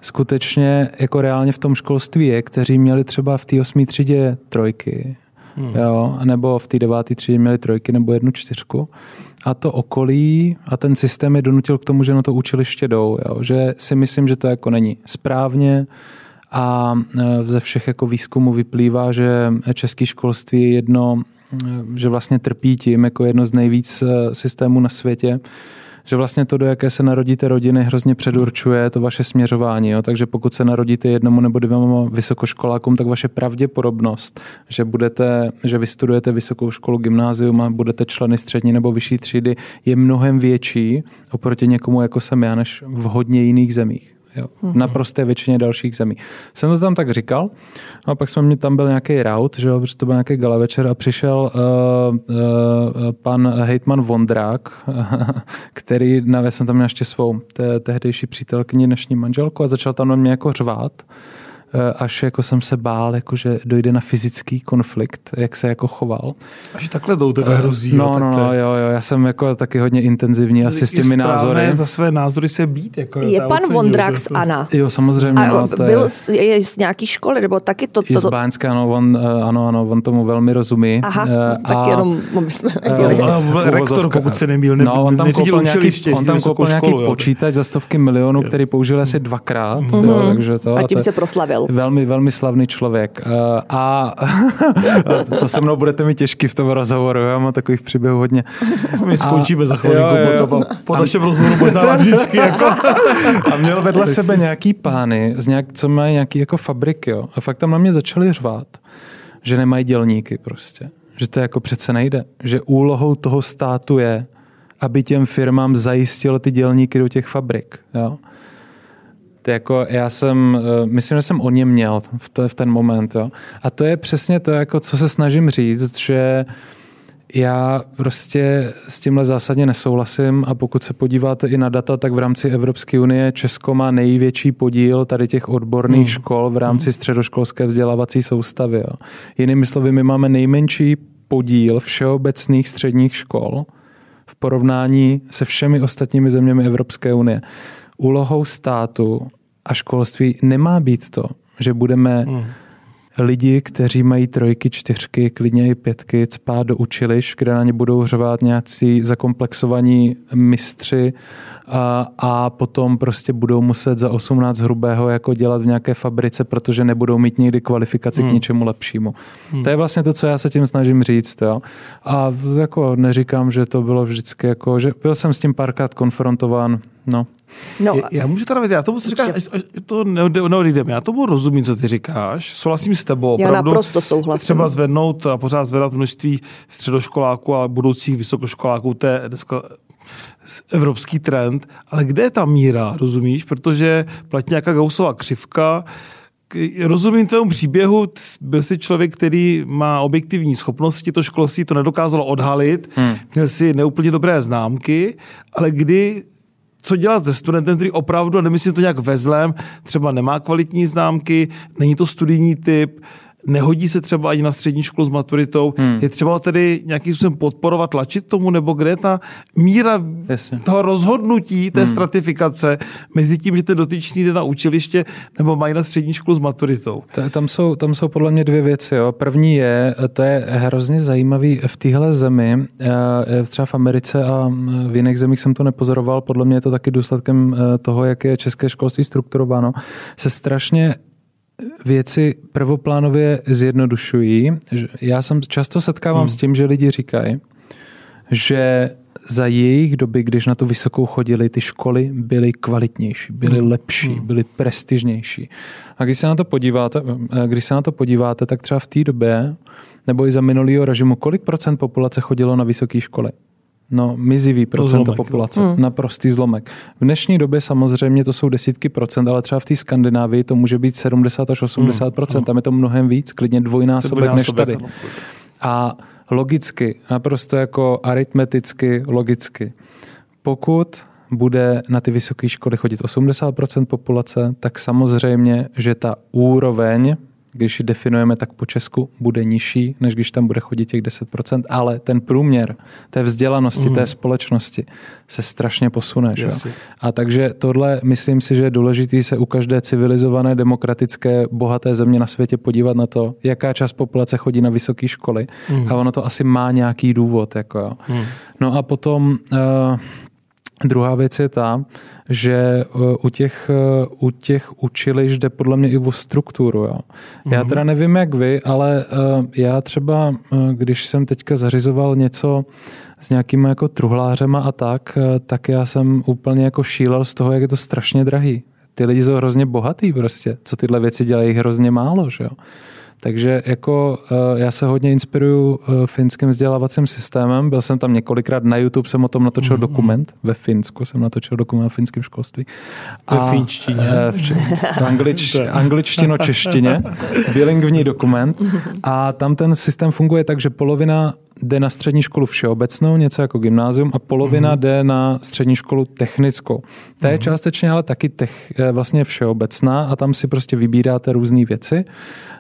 Speaker 3: skutečně jako reálně v tom školství je, kteří měli třeba v té osmé třídě trojky, hmm. jo, nebo v té deváté třídě měli trojky nebo jednu čtyřku. A to okolí a ten systém je donutil k tomu, že na to učiliště jdou. Jo, že si myslím, že to jako není správně a e, ze všech jako výzkumů vyplývá, že české školství je jedno, e, že vlastně trpí tím jako jedno z nejvíc e, systémů na světě že vlastně to, do jaké se narodíte rodiny, hrozně předurčuje to vaše směřování. Jo? Takže pokud se narodíte jednomu nebo dvěma vysokoškolákům, tak vaše pravděpodobnost, že, budete, že vystudujete vysokou školu, gymnázium a budete členy střední nebo vyšší třídy, je mnohem větší oproti někomu, jako jsem já, než v hodně jiných zemích. Jo. Mm-hmm. Na prosté většině dalších zemí. Jsem to tam tak říkal, a pak jsme mě tam byl nějaký rout, že jo, protože to byl nějaký gala večer a přišel uh, uh, pan hejtman Vondrák, který, na, já jsem tam měl ještě svou te, tehdejší přítelkyni, dnešní manželku a začal tam na mě jako řvát. Eh, až jako jsem se bál, jako že dojde na fyzický konflikt, jak se jako choval.
Speaker 2: Až takhle do tebe hrozí.
Speaker 3: No, no, no, jo, jo, já jsem jako taky hodně intenzivní asi s těmi názory.
Speaker 2: za své názory se být. Jako
Speaker 1: je pan Vondrák z ANA.
Speaker 3: Jo, samozřejmě. A no,
Speaker 1: to byl je... je z nějaký školy, nebo taky to... to...
Speaker 3: Je z Báňské, ano, on, eh, ano, ano, on tomu velmi rozumí.
Speaker 1: Aha, uh, tak jenom...
Speaker 2: Uh, rektor, pokud se nemýl, ne,
Speaker 3: no, on tam koupil nějaký, on tam koupil nějaký počítač za stovky milionů, který použil asi dvakrát,
Speaker 1: mhm. takže to... A tím se proslavil
Speaker 3: byl. Velmi, velmi slavný člověk. Eh, a to se mnou budete mi těžký v tom rozhovoru, já mám takových příběhů hodně.
Speaker 2: My skončíme a, za chvilku po, po, po našem rozhovoru možná vždycky. Jako.
Speaker 3: A měl vedle sebe nějaký pány, z nějak, co mají nějaký jako fabriky. Jo. A fakt tam na mě začali řvát, že nemají dělníky prostě. Že to jako přece nejde. Že úlohou toho státu je, aby těm firmám zajistil ty dělníky do těch fabrik. Jo? Jako já jsem, eh, myslím, že jsem o něm měl v, to, v ten moment. Jo. A to je přesně to, jako, co se snažím říct, že já prostě s tímhle zásadně nesouhlasím a pokud se podíváte i na data, tak v rámci Evropské unie Česko má největší podíl tady těch odborných hmm. škol v rámci hmm. středoškolské vzdělávací soustavy. Jo. Jinými slovy, my máme nejmenší podíl všeobecných středních škol v porovnání se všemi ostatními zeměmi Evropské unie úlohou státu a školství nemá být to, že budeme hmm. lidi, kteří mají trojky, čtyřky, klidně i pětky, cpát do učiliš, kde na ně budou řvát nějací zakomplexovaní mistři a, a potom prostě budou muset za 18 hrubého jako dělat v nějaké fabrice, protože nebudou mít nikdy kvalifikaci hmm. k něčemu lepšímu. Hmm. To je vlastně to, co já se tím snažím říct. Jo. A jako neříkám, že to bylo vždycky jako, že byl jsem s tím párkrát konfrontován, no.
Speaker 2: No, já můžu teda vědět, já tomu, co říkáš, to neodjídeme, já tomu rozumím, co ty říkáš, souhlasím s tebou.
Speaker 1: Já opravdu, naprosto souhlasím.
Speaker 2: Třeba zvednout a pořád zvedat množství středoškoláků a budoucích vysokoškoláků, to je dneska evropský trend, ale kde je ta míra, rozumíš? Protože platí nějaká Gaussova křivka, rozumím tvému příběhu, byl jsi člověk, který má objektivní schopnosti, to školství to nedokázalo odhalit, hmm. měl si neúplně dobré známky, ale kdy co dělat se studentem, který opravdu, a nemyslím to nějak vezlem, třeba nemá kvalitní známky, není to studijní typ, nehodí se třeba ani na střední školu s maturitou. Hmm. Je třeba tedy nějakým způsobem podporovat, tlačit tomu, nebo kde je ta míra Jasně. toho rozhodnutí, té hmm. stratifikace mezi tím, že ten dotyčný jde na učiliště nebo mají na střední školu s maturitou?
Speaker 3: Tam jsou, tam jsou podle mě dvě věci. Jo. První je, to je hrozně zajímavý v téhle zemi, eh, třeba v Americe a v jiných zemích jsem to nepozoroval, podle mě je to taky důsledkem eh, toho, jak je české školství strukturováno, se strašně věci prvoplánově zjednodušují. Já jsem často setkávám hmm. s tím, že lidi říkají, že za jejich doby, když na tu vysokou chodili, ty školy byly kvalitnější, byly hmm. lepší, hmm. byly prestižnější. A když se na to podíváte, když se na to podíváte, tak třeba v té době, nebo i za minulého režimu, kolik procent populace chodilo na vysoké školy? No, mizivý procento zlomek, populace, mm. naprostý zlomek. V dnešní době samozřejmě to jsou desítky procent, ale třeba v té Skandinávii to může být 70 až 80 mm. procent, tam je to mnohem víc, klidně dvojnásobek než tady. A logicky, naprosto jako aritmeticky, logicky, pokud bude na ty vysoké školy chodit 80% populace, tak samozřejmě, že ta úroveň když ji definujeme, tak po Česku bude nižší, než když tam bude chodit těch 10%, ale ten průměr té vzdělanosti, mm. té společnosti se strašně posune. Že? A takže tohle, myslím si, že je důležité se u každé civilizované, demokratické, bohaté země na světě podívat na to, jaká část populace chodí na vysoké školy. Mm. A ono to asi má nějaký důvod. Jako jo. Mm. No a potom... Uh, Druhá věc je ta, že eh, u těch, eh, u těch učiliš jde podle mě i o strukturu. Jo. Já mhm. teda nevím, jak vy, ale eh, já třeba, když jsem teďka zařizoval něco s nějakýma jako truhlářema a tak, tak já jsem úplně jako šílel z toho, jak je to strašně drahý. Ty lidi jsou hrozně bohatý prostě, co tyhle věci dělají hrozně málo, že jo. Takže jako eh, já se hodně inspiruju eh, finským vzdělávacím systémem. Byl jsem tam několikrát na YouTube, jsem o tom natočil mm-hmm. dokument. Ve Finsku jsem natočil dokument o finském školství.
Speaker 2: A Ve finštině.
Speaker 3: Eh, v, če- v anglič, angličtino češtině. Bilingvní dokument. A tam ten systém funguje tak, že polovina jde na střední školu všeobecnou, něco jako gymnázium, a polovina mm-hmm. jde na střední školu technickou. Ta je mm-hmm. částečně ale taky tech, vlastně všeobecná a tam si prostě vybíráte různé věci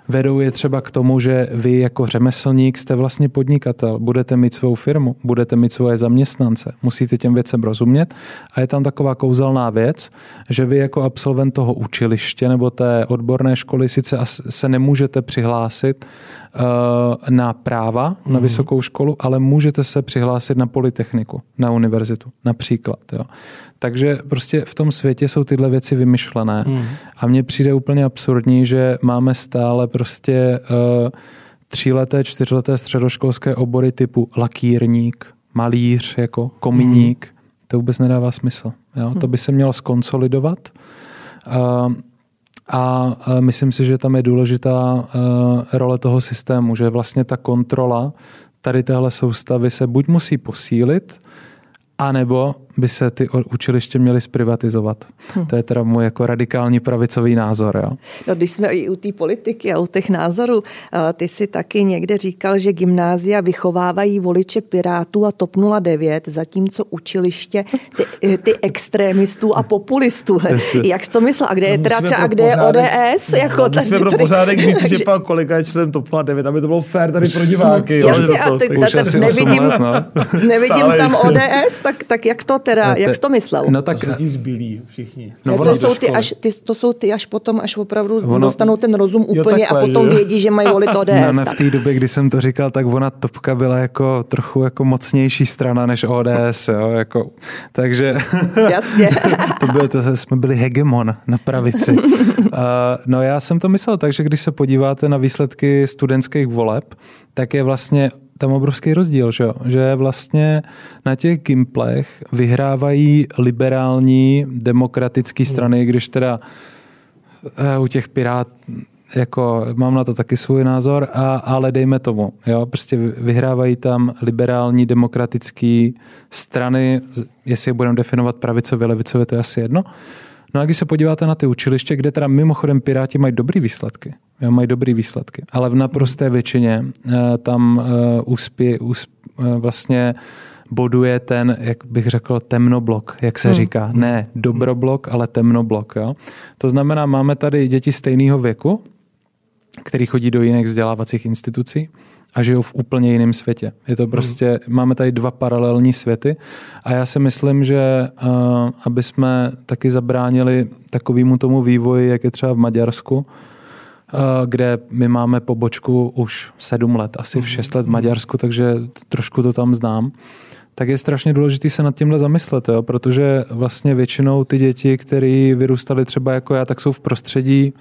Speaker 3: vedou je třeba k tomu, že vy jako řemeslník jste vlastně podnikatel, budete mít svou firmu, budete mít svoje zaměstnance, musíte těm věcem rozumět. A je tam taková kouzelná věc, že vy jako absolvent toho učiliště nebo té odborné školy sice se nemůžete přihlásit na práva na mhm. vysokou školu, ale můžete se přihlásit na polytechniku, na univerzitu například. Jo. Takže prostě v tom světě jsou tyhle věci vymyšlené. Hmm. A mně přijde úplně absurdní, že máme stále prostě uh, tříleté, čtyřleté středoškolské obory typu lakírník, malíř, jako kominík. Hmm. To vůbec nedává smysl. Jo? To by se mělo skonsolidovat. Uh, a myslím si, že tam je důležitá uh, role toho systému, že vlastně ta kontrola tady téhle soustavy se buď musí posílit, anebo by se ty učiliště měly zprivatizovat. Hm. To je teda můj jako radikální pravicový názor. Jo.
Speaker 1: No, když jsme i u té politiky a u těch názorů, eh, ty si taky někde říkal, že gymnázia vychovávají voliče Pirátů a TOP 09, zatímco učiliště ty, eh, ty extrémistů a populistů. Jak jsi to myslel? A kde je no, teda a kde je ODS?
Speaker 2: No, jako tady, musíme pro pořádek říct, takže... že pan kolega je člen TOP 09, aby to bylo fér tady pro diváky. Jo,
Speaker 1: Jasně, a ty, nevidím, let, no. nevidím tam ODS, tak, tak jak to teda, jak jsi to myslel?
Speaker 2: No tak... To jsou ti zbylí všichni.
Speaker 1: No, to, jsou ty až, ty, to jsou ty až potom, až opravdu ono, dostanou ten rozum úplně jo, takhle, a potom že? vědí, že mají volit ODS. No,
Speaker 3: no, v té době, kdy jsem to říkal, tak ona topka byla jako trochu jako mocnější strana než ODS, jo, jako, takže...
Speaker 1: Jasně.
Speaker 3: to, bylo, to jsme byli hegemon na pravici. Uh, no já jsem to myslel, takže když se podíváte na výsledky studentských voleb, tak je vlastně tam obrovský rozdíl, že, že vlastně na těch gimplech vyhrávají liberální demokratické strany, hmm. když teda eh, u těch pirát jako mám na to taky svůj názor, a, ale dejme tomu, jo, prostě vyhrávají tam liberální demokratické strany, jestli je budeme definovat pravicově, levicově, to je asi jedno. No a když se podíváte na ty učiliště, kde teda mimochodem Piráti mají dobrý výsledky, jo, mají dobrý výsledky, ale v naprosté většině uh, tam uh, úspě, úsp, uh, vlastně boduje ten, jak bych řekl, temnoblok, jak se hmm. říká. Ne dobroblok, ale temnoblok. Jo? To znamená, máme tady děti stejného věku, který chodí do jiných vzdělávacích institucí a žijou v úplně jiném světě. Je to prostě, hmm. máme tady dva paralelní světy a já si myslím, že uh, aby jsme taky zabránili takovému tomu vývoji, jak je třeba v Maďarsku, uh, kde my máme pobočku už sedm let, asi v šest let v Maďarsku, takže trošku to tam znám, tak je strašně důležité se nad tímhle zamyslet, jo? protože vlastně většinou ty děti, které vyrůstaly třeba jako já, tak jsou v prostředí,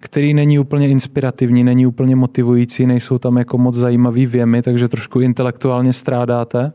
Speaker 3: který není úplně inspirativní, není úplně motivující, nejsou tam jako moc zajímavý věmy, takže trošku intelektuálně strádáte.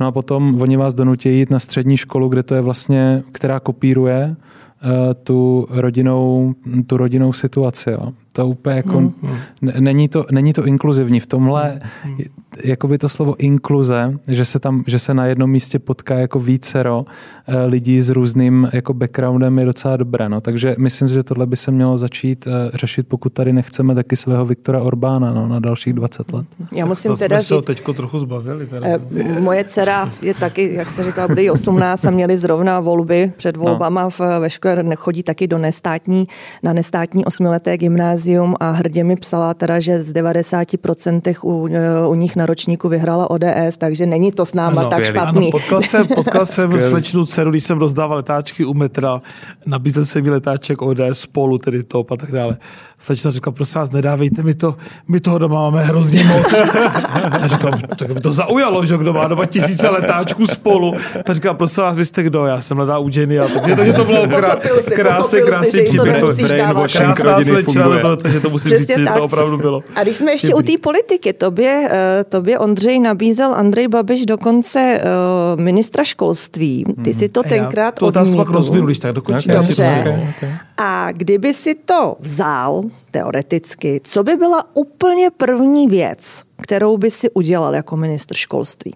Speaker 3: No a potom oni vás donutí jít na střední školu, kde to je vlastně, která kopíruje uh, tu rodinou, tu rodinou situaci. Jo. To úplně jako, mm, mm. Není, to, není to inkluzivní. V tomhle mm, jako by to slovo inkluze, že se tam, že se na jednom místě potká jako vícero eh, lidí s různým jako backgroundem je docela dobré. No. Takže myslím si, že tohle by se mělo začít eh, řešit, pokud tady nechceme taky svého Viktora Orbána no, na dalších 20 let.
Speaker 1: Já musím to
Speaker 2: teda
Speaker 1: jsme
Speaker 2: se ho teďko trochu zbavili. Teda.
Speaker 1: Eh, moje dcera je taky, jak se říká, byli 18 a měli zrovna volby před no. volbama no. v, ve škole, nechodí taky do nestátní, na nestátní osmileté gymnázium a hrdě mi psala teda, že z 90% u, u nich na ročníku vyhrála ODS, takže není to s náma ano, tak špatný. Ano,
Speaker 2: potkal jsem, potkal jsem slečnu dceru, když jsem rozdával letáčky u metra, nabízel jsem mi letáček ODS spolu, tedy top a tak dále. Slečna řekla, prosím vás, nedávejte mi to, my toho doma máme hrozně moc. Já říkám, tak by to zaujalo, že kdo má doma tisíce letáčků spolu. Tak říkala, prosím vás, vy jste kdo? Já jsem hledal u Jenny a takže, takže to bylo krá, krásně, krásně příběh. Krásná slečna, takže to musím říct, že to opravdu bylo.
Speaker 1: A když jsme ještě u té politiky, tobě, eh, tobě Ondřej nabízel Andrej Babiš dokonce uh, ministra školství. Ty hmm. si to tenkrát
Speaker 2: To otázku pak rozvinu, když tak dokončí.
Speaker 1: Dobře. Okay, okay. A kdyby si to vzal, teoreticky, co by byla úplně první věc, kterou by si udělal jako ministr školství?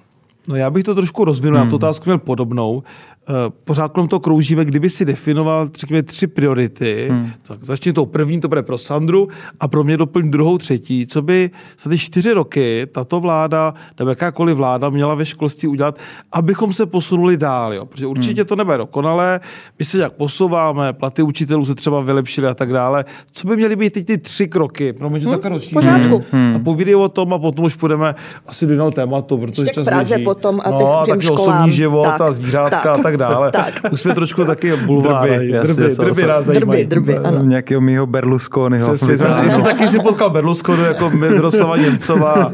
Speaker 2: No já bych to trošku rozvinul, hmm. já tu otázku měl podobnou. Eh, pořád kolem toho kroužíme, kdyby si definoval, řekněme, tři priority, hmm. tak začni tou první, to bude pro Sandru a pro mě doplň druhou, třetí. Co by za ty čtyři roky tato vláda nebo jakákoliv vláda měla ve školství udělat, abychom se posunuli dál, jo? protože určitě hmm. to nebude dokonalé, my se jak posouváme, platy učitelů se třeba vylepšily a tak dále. Co by měly být teď ty tři kroky? Pro mě, že hmm. takhle
Speaker 1: rozšíření.
Speaker 2: Hmm. A povídej o tom a potom už půjdeme asi do jiného tématu, protože
Speaker 1: Ještě čas Praze běží. potom a
Speaker 2: no,
Speaker 1: a
Speaker 2: taky osobní život tak, a zvířátka tak. a tak dále. tak. Už jsme trošku taky bulvár. Drby, drby, drby, drby nás
Speaker 1: zajímají. Drby, drby, ano.
Speaker 3: Nějakého mýho Berlusconiho.
Speaker 2: Jestli taky si potkal Berlusconi jako Miroslava Němcová,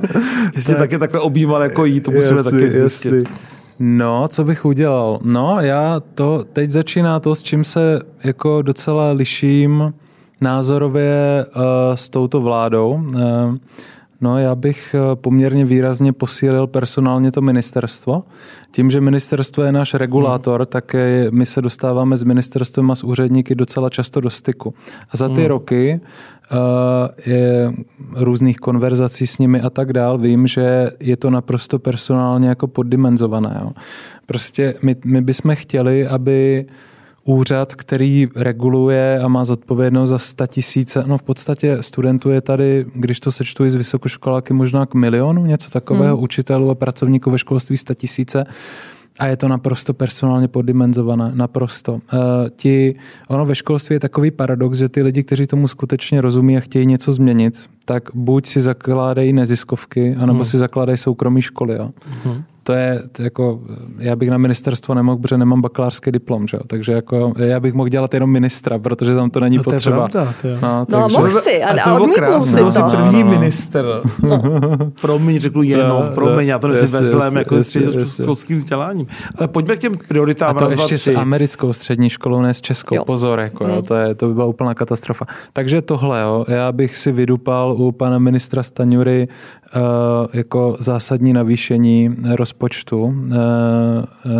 Speaker 2: jestli taky takhle objímal jako jí, to musíme taky zjistit.
Speaker 3: No, co bych udělal? No, já to, teď začíná to, s čím se jako docela liším názorově uh, s touto vládou. Uh, No, já bych eh, poměrně výrazně posílil personálně to ministerstvo. Tím, že ministerstvo je náš regulátor, hmm. tak my se dostáváme s ministerstvem a s úředníky docela často do styku. A za ty hmm. roky uh, je různých konverzací s nimi a tak dál, vím, že je to naprosto personálně jako poddimenzované. Jo. Prostě my, my bychom chtěli, aby uh, úřad, který reguluje a má zodpovědnost za 100 tisíce, no v podstatě studentů je tady, když to sečtu i z vysokoškoláky, možná k milionu, něco takového, hmm. učitelů a pracovníků ve školství 100 tisíce. A je to naprosto personálně poddimenzované, naprosto. Uh, ti, ono ve školství je takový paradox, že ty lidi, kteří tomu skutečně rozumí a chtějí něco změnit, tak buď si zakládají neziskovky, anebo hmm. si zakládají soukromí školy. Jo. Hmm. To je, to jako, já bych na ministerstvo nemohl, protože nemám bakalářský diplom, že? takže jako, já bych mohl dělat jenom ministra, protože tam to není
Speaker 2: no, to
Speaker 3: potřeba.
Speaker 2: Je pravda, to je.
Speaker 1: No, no takže... mohl si, a,
Speaker 2: a,
Speaker 1: a odmítnul si
Speaker 2: to.
Speaker 1: to.
Speaker 2: první no, no. minister. No. promiň, řeknu jenom, no, promiň, já to myslím vezlem jako středoškolským vzděláním. Ale pojďme k těm prioritám.
Speaker 3: A to ještě s americkou střední školou, ne s českou. Jo. Pozor, jako, jo, to, je, to by byla úplná katastrofa. Takže tohle, jo, já bych si vydupal u pana ministra Staňury uh, jako zásadní navýšení rozpočtu uh,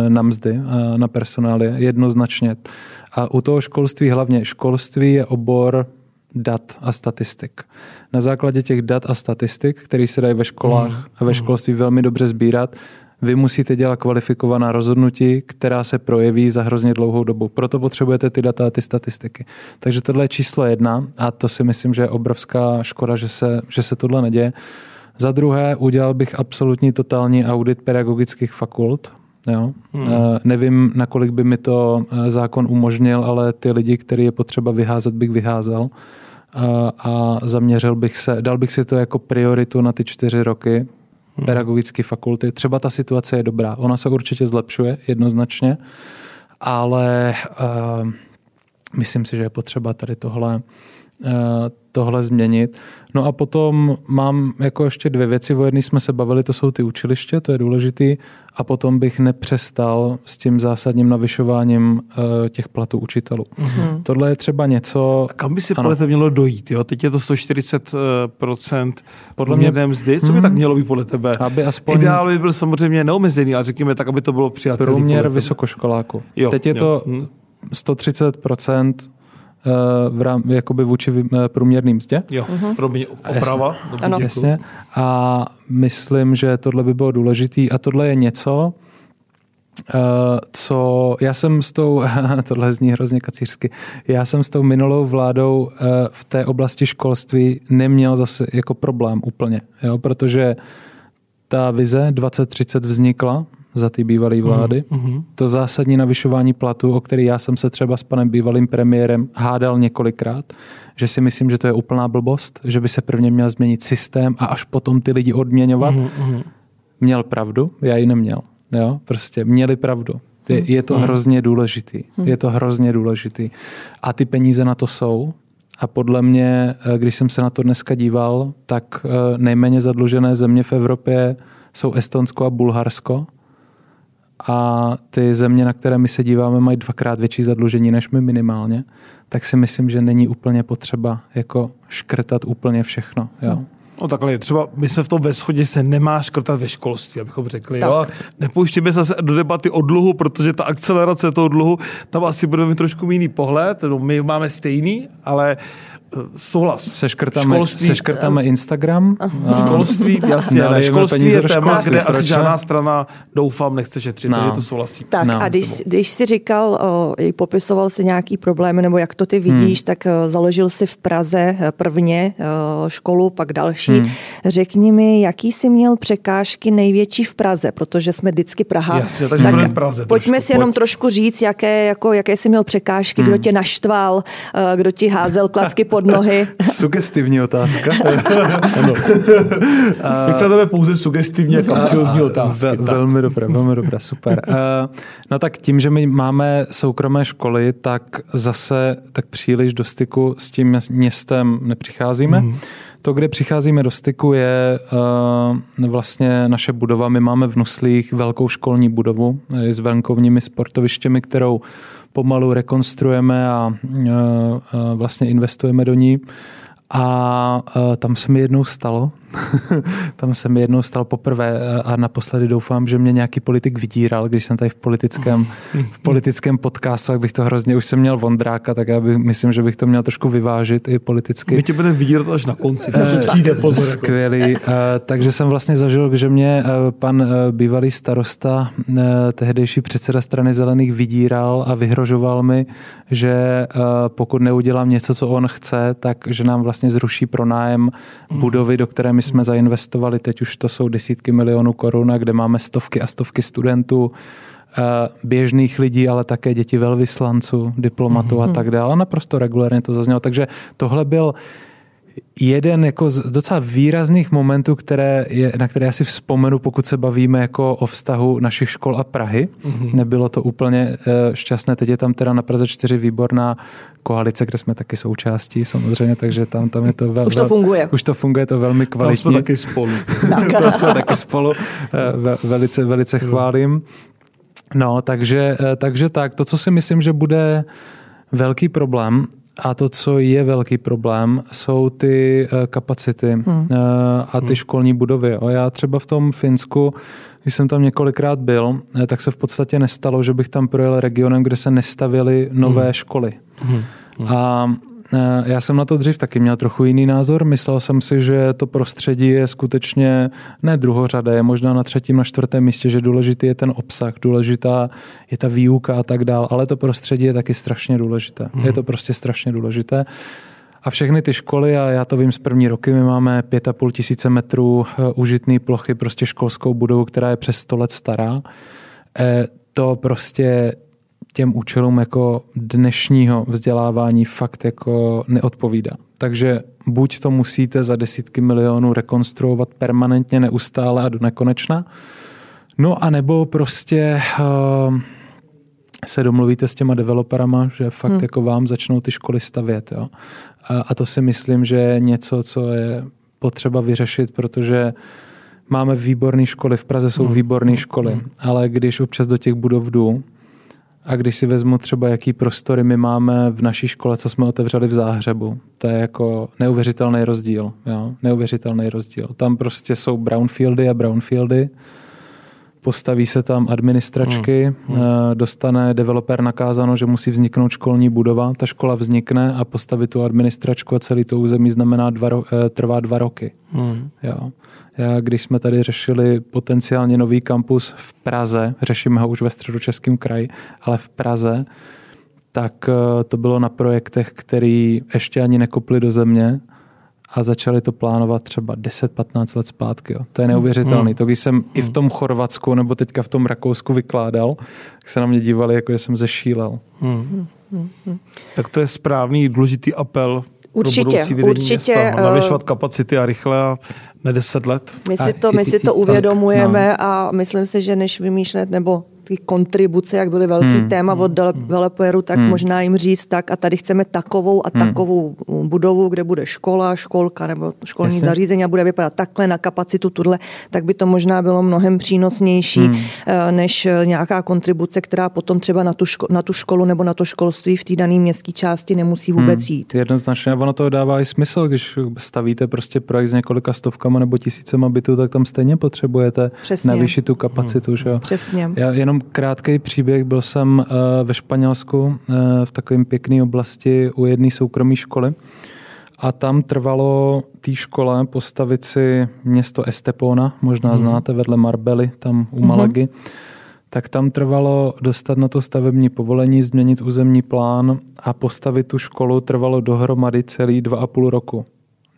Speaker 3: na mzdy, uh, na personály, jednoznačně. A u toho školství hlavně. Školství je obor dat a statistik. Na základě těch dat a statistik, které se dají ve školách mm. a ve školství velmi dobře sbírat, vy musíte dělat kvalifikovaná rozhodnutí, která se projeví za hrozně dlouhou dobu. Proto potřebujete ty data a ty statistiky. Takže tohle je číslo jedna a to si myslím, že je obrovská škoda, že se, že se tohle neděje. Za druhé, udělal bych absolutní totální audit pedagogických fakult. Jo? Hmm. Nevím, nakolik by mi to eh, zákon umožnil, ale ty lidi, který je potřeba vyházet, bych vyházel a zaměřil bych se, dal bych si to jako prioritu na ty čtyři roky, hmm. pedagogické fakulty. Třeba ta situace je dobrá, ona se určitě zlepšuje jednoznačně, ale uh, myslím si, že je potřeba tady tohle uh, tohle změnit. No a potom mám jako ještě dvě věci. O jedné jsme se bavili, to jsou ty učiliště, to je důležitý. A potom bych nepřestal s tím zásadním navyšováním uh, těch platů učitelů. Mm-hmm. Tohle je třeba něco...
Speaker 2: A kam by si podle tebe mělo dojít? Jo? Teď je to 140% eh, podle mě mzdy. Co by mm-hmm. tak mělo být podle tebe?
Speaker 3: Aby aspoň...
Speaker 2: Ideál by byl samozřejmě neomezený, ale řekněme tak, aby to bylo přijatelné.
Speaker 3: Průměr vysokoškoláku. Jo, Teď je jo. to 130% v rám, jakoby vůči eh, průměrným mzdě.
Speaker 2: Jo, uh-huh. Promiň, oprava.
Speaker 3: Jasně. Ano. Jasně. A myslím, že tohle by bylo důležité a tohle je něco, Uh, co já jsem s tou, tohle zní hrozně kacířsky, já jsem s tou minulou vládou uh, v té oblasti školství neměl zase jako problém úplně, jo, protože ta vize 2030 vznikla za ty bývalé mhm, vlády. Mm-hmm. To zásadní navyšování platu, o který já jsem se třeba s panem bývalým premiérem hádal několikrát, že si myslím, že to je úplná blbost, že by se prvně měl změnit systém a až potom ty lidi odměňovat. Mm-hmm. Měl pravdu, já ji neměl. Jo? Prostě měli pravdu. Je, je to mhm. hrozně důležitý. Mhm. Je to hrozně důležitý. A ty peníze na to jsou. A podle mě, eh, když jsem se na to dneska díval, tak eh, nejméně zadlužené země v Evropě jsou Estonsko a Bulharsko a ty země, na které my se díváme, mají dvakrát větší zadlužení než my minimálně, tak si myslím, že není úplně potřeba jako škrtat úplně všechno. Jo.
Speaker 2: No takhle, třeba my jsme v tom ve shodě se nemá škrtat ve školství, abychom řekli. Tak. Jo? Nepouštíme se do debaty o dluhu, protože ta akcelerace toho dluhu, tam asi budeme mít trošku jiný pohled. No, my máme stejný, ale souhlas.
Speaker 3: Seškrtáme, školství, seškrtáme Instagram.
Speaker 2: A... Školství, jasně. Ne, školství je téma, kde asi ne? žádná strana, doufám, nechce šetřit, no. takže to souhlasí.
Speaker 1: Tak no. a když, když jsi říkal, o, popisoval si nějaký problémy, nebo jak to ty vidíš, hmm. tak o, založil si v Praze e, prvně o, školu, pak další. Hmm. Řekni mi, jaký jsi měl překážky největší v Praze, protože jsme vždycky Praha.
Speaker 2: Jasně, takže tak Praze
Speaker 1: pojďme trošku, si jenom pojď. trošku říct, jaké, jako, jaké jsi měl překážky, hmm. kdo tě naštval, kdo ti házel klacky pod pod nohy.
Speaker 3: Sugestivní otázka.
Speaker 2: ano. Vyklademe pouze sugestivní a kapciozní otázky. Ve,
Speaker 3: velmi dobré, velmi dobré, super. Uh, no tak tím, že my máme soukromé školy, tak zase tak příliš do styku s tím městem nepřicházíme. Mm. To, kde přicházíme do styku, je uh, vlastně naše budova. My máme v Nuslích velkou školní budovu s venkovními sportovištěmi, kterou pomalu rekonstruujeme a vlastně investujeme do ní. A tam se mi jednou stalo, tam se mi jednou stalo poprvé a naposledy doufám, že mě nějaký politik vydíral, když jsem tady v politickém, v politickém podcastu, jak bych to hrozně, už jsem měl Vondráka, tak já bych, myslím, že bych to měl trošku vyvážit i politicky.
Speaker 2: My tě budeme vydírat až na konci, takže eh, přijde pozor.
Speaker 3: Jako. Skvělý. Takže jsem vlastně zažil, že mě eh, pan eh, bývalý starosta, tehdejší předseda strany zelených vydíral a vyhrožoval mi, že pokud neudělám něco, co on chce, tak že nám vlastně zruší pronájem budovy, do které my jsme zainvestovali, teď už to jsou desítky milionů korun, kde máme stovky a stovky studentů, eh, běžných lidí, ale také děti velvyslanců, diplomatů mm-hmm. a mhm. tak dále. Naprosto regulárně to zaznělo. Takže tohle byl jeden jako z docela výrazných momentů, které je, na které já si vzpomenu, pokud se bavíme jako o vztahu našich škol a Prahy. Mm-hmm. Nebylo to úplně uh, šťastné. Teď je tam teda na Praze 4 výborná koalice, kde jsme taky součástí samozřejmě, takže tam, tam je to velmi...
Speaker 1: Už to funguje.
Speaker 3: Už to funguje, to velmi kvalitní.
Speaker 2: Tam jsme taky spolu.
Speaker 3: tam jsme taky spolu. Uh, velice, velice chválím. No, takže, uh, takže tak, to, co si myslím, že bude velký problém, a to, co je velký problém, jsou ty eh, kapacity hmm. Eh, a ty hmm. školní budovy. O já třeba v tom Finsku, když jsem tam několikrát byl, eh, tak se v podstatě nestalo, že bych tam projel regionem, kde se nestavily nové hmm. školy. Hmm. Hmm. A já jsem na to dřív taky měl trochu jiný názor. Myslel jsem si, že to prostředí je skutečně ne druhořadé, je možná na třetím, na čtvrtém místě, že důležitý je ten obsah, důležitá je ta výuka a tak dál, ale to prostředí je taky strašně důležité. Mm. Je to prostě strašně důležité. A všechny ty školy, a já to vím z první roky, my máme pět a půl tisíce metrů eh, užitný plochy, prostě školskou budovu, která je přes 100 let stará. Eh, to prostě těm účelům jako dnešního vzdělávání fakt jako neodpovídá. Takže buď to musíte za desítky milionů rekonstruovat permanentně, neustále a do nekonečna, no a nebo prostě uh, se domluvíte s těma developerama, že fakt hmm. jako vám začnou ty školy stavět. Jo? A, a to si myslím, že je něco, co je potřeba vyřešit, protože máme výborné školy, v Praze jsou hmm. výborné školy, hmm. ale když občas do těch budov jdu, a když si vezmu třeba, jaký prostory my máme v naší škole, co jsme otevřeli v Záhřebu, to je jako neuvěřitelný rozdíl. Jo? Neuvěřitelný rozdíl. Tam prostě jsou brownfieldy a brownfieldy, postaví se tam administračky, hmm. Eh, dostane developer nakázáno, že musí vzniknout školní budova, ta škola vznikne a postavit tu administračku a celý to území znamená dva, eh, trvá dva roky. Hmm. Jo. Já, když jsme tady řešili potenciálně nový kampus v Praze, řešíme ho už ve středočeském kraji, ale v Praze, tak eh, to bylo na projektech, který ještě ani nekopli do země a začali to plánovat třeba 10-15 let zpátky. Jo. To je neuvěřitelné. Hmm. To, když jsem i v tom Chorvatsku nebo teďka v tom Rakousku vykládal, tak se na mě dívali, jako že jsem zešílel. Hmm.
Speaker 2: Tak to je správný, důležitý apel
Speaker 1: Určitě, určitě. Města,
Speaker 2: navyšovat kapacity a rychle a ne deset let.
Speaker 1: My si to, my si to uvědomujeme no. a myslím si, že než vymýšlet nebo ty kontribuce, jak byly velký hmm. téma od developerů, tak hmm. možná jim říct tak a tady chceme takovou a hmm. takovou budovu, kde bude škola, školka nebo školní Jasně. zařízení a bude vypadat takhle na kapacitu tuhle, tak by to možná bylo mnohem přínosnější hmm. Eh, než nějaká kontribuce, která potom třeba na tu, ško- na tu školu nebo na to školství v té dané městské části nemusí vůbec hmm. jít.
Speaker 3: Jednoznačně, ono to dává i smysl, když stavíte prostě projekt s několika stovkama nebo tisícema bytů, tak tam stejně potřebujete Přesně. navýšit tu kapacitu. Hmm. Že jo?
Speaker 1: Přesně.
Speaker 3: Já jenom jenom krátký příběh. Byl jsem uh, ve Španělsku uh, v takovém pěkné oblasti u jedné soukromé školy a tam trvalo té škole postavit si město Estepona, možná hmm. znáte, vedle Marbely, tam u Malagy. Hmm. Tak tam trvalo dostat na to stavební povolení, změnit územní plán a postavit tu školu trvalo dohromady celý dva a půl roku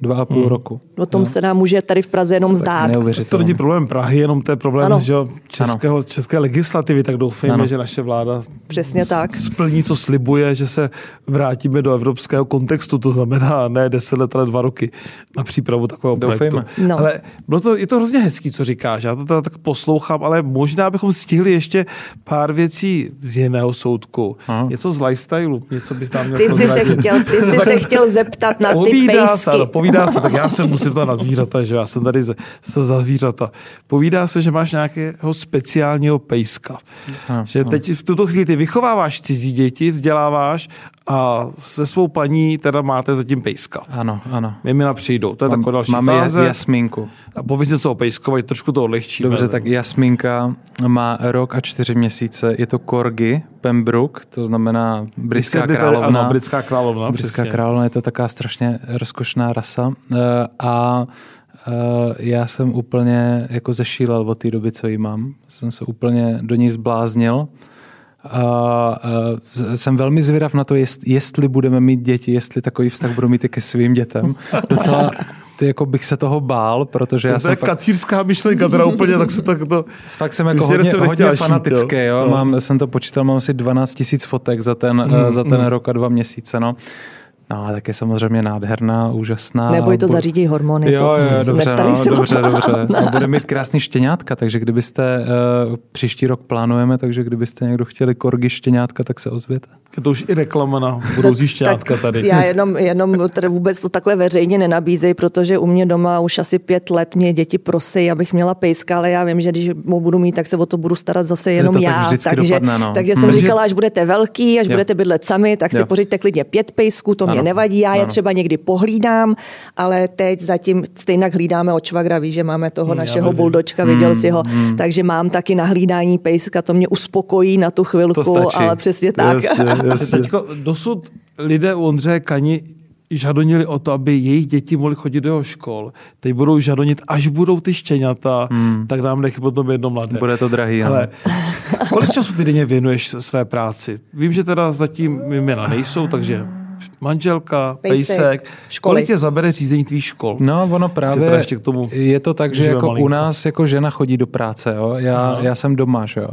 Speaker 3: dva a půl hmm. roku.
Speaker 1: O tom no. se nám může tady v Praze jenom zdát.
Speaker 2: To není problém Prahy, jenom to je problém že českého, české legislativy, tak doufejme, ano. že naše vláda
Speaker 1: Přesně tak.
Speaker 2: splní, co slibuje, že se vrátíme do evropského kontextu, to znamená ne deset let, ale dva roky na přípravu takového doufejme. projektu. No. Ale bylo to, je to hrozně hezký, co říkáš, já to teda tak poslouchám, ale možná bychom stihli ještě pár věcí z jiného soudku. Aha. Něco z lifestylu, něco bys tam měl
Speaker 1: Ty jsi se chtěl, ty jsi se chtěl zeptat na ty pejsky
Speaker 2: povídá se, tak já se musím to na zvířata, že já jsem tady za, za zvířata. Povídá se, že máš nějakého speciálního pejska. Ha, že teď v tuto chvíli ty vychováváš cizí děti, vzděláváš a se svou paní teda máte zatím pejska.
Speaker 3: Ano, ano.
Speaker 2: Mimina přijdou, to je taková další
Speaker 3: Máme fáze. jasminku.
Speaker 2: A pověz něco o pejskovi, trošku to odlehčíme.
Speaker 3: Dobře, tak jasminka má rok a čtyři měsíce. Je to korgi, Pembroke, to znamená britská královna.
Speaker 2: Ano, britská královna.
Speaker 3: Britská královna je to taková strašně rozkošná rasa. Eh, a eh, já jsem úplně jako zešílel od té doby, co ji mám. Jsem se úplně do ní zbláznil. A jsem velmi zvědav na to, jestli budeme mít děti, jestli takový vztah budu mít i ke svým dětem. Docela ty jako bych se toho bál, protože to já
Speaker 2: jsem
Speaker 3: fakt...
Speaker 2: kacírská myšlenka, teda úplně, tak se tak to...
Speaker 3: Fakt jsem jako hodně, hodně fanatický, jo. jo. No. Mám, jsem to počítal, mám asi 12 tisíc fotek za ten, mm, za ten mm. rok a dva měsíce, no. No, tak je samozřejmě nádherná, úžasná.
Speaker 1: Nebo je to zařídí hormony.
Speaker 3: Jo, jo,
Speaker 1: to,
Speaker 3: dobře, no, dobře, dobře. A bude mít krásný štěňátka, takže kdybyste, uh, příští rok plánujeme, takže kdybyste někdo chtěli korgy štěňátka, tak se ozvěte.
Speaker 2: Je to už i reklama na budoucí štěňátka tady.
Speaker 1: Já jenom, jenom tady vůbec to takhle veřejně nenabízej, protože u mě doma už asi pět let mě děti prosí, abych měla pejska, ale já vím, že když ho budu mít, tak se o to budu starat zase jenom
Speaker 3: to
Speaker 1: já.
Speaker 3: Tak
Speaker 1: takže,
Speaker 3: dopadne, no.
Speaker 1: takže jsem hmm. říkala, až budete velký, až jo. budete bydlet sami, tak si jo. pořiďte klidně pět pejsků, to ano. Mě nevadí, já je ano. třeba někdy pohlídám, ale teď zatím stejně hlídáme od švagra, ví, že máme toho hmm, našeho buldočka, viděl hmm, si ho, hmm. takže mám taky na hlídání pejska, to mě uspokojí na tu chvilku, ale přesně tak. Yes,
Speaker 2: yes, Teďko, dosud lidé u Ondřeje Kani žadonili o to, aby jejich děti mohly chodit do jeho škol. Teď budou žadonit, až budou ty štěňata, hmm. tak nám nech potom jedno mladé.
Speaker 3: Bude to drahý, ale.
Speaker 2: kolik času ty denně věnuješ své práci? Vím, že teda zatím jména nejsou, takže manželka, pejsek. pejsek. Školy. Kolik tě zabere řízení tvých škol?
Speaker 3: No, ono právě ještě k tomu je to tak, že jako u nás jako žena chodí do práce, jo? Já, já jsem doma, že jo.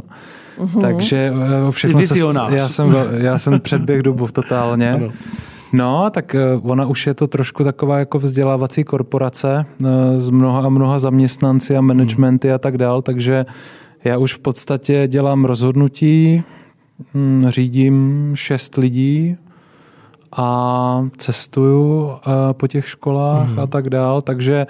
Speaker 3: Uhum. Takže eh, všechno se, já jsem, já jsem předběh dobu totálně. Ano. No, tak eh, ona už je to trošku taková jako vzdělávací korporace eh, s mnoha a mnoha zaměstnanci a managementy a tak dál, takže já už v podstatě dělám rozhodnutí, hm, řídím šest lidí a cestuju po těch školách mm. a tak dál, takže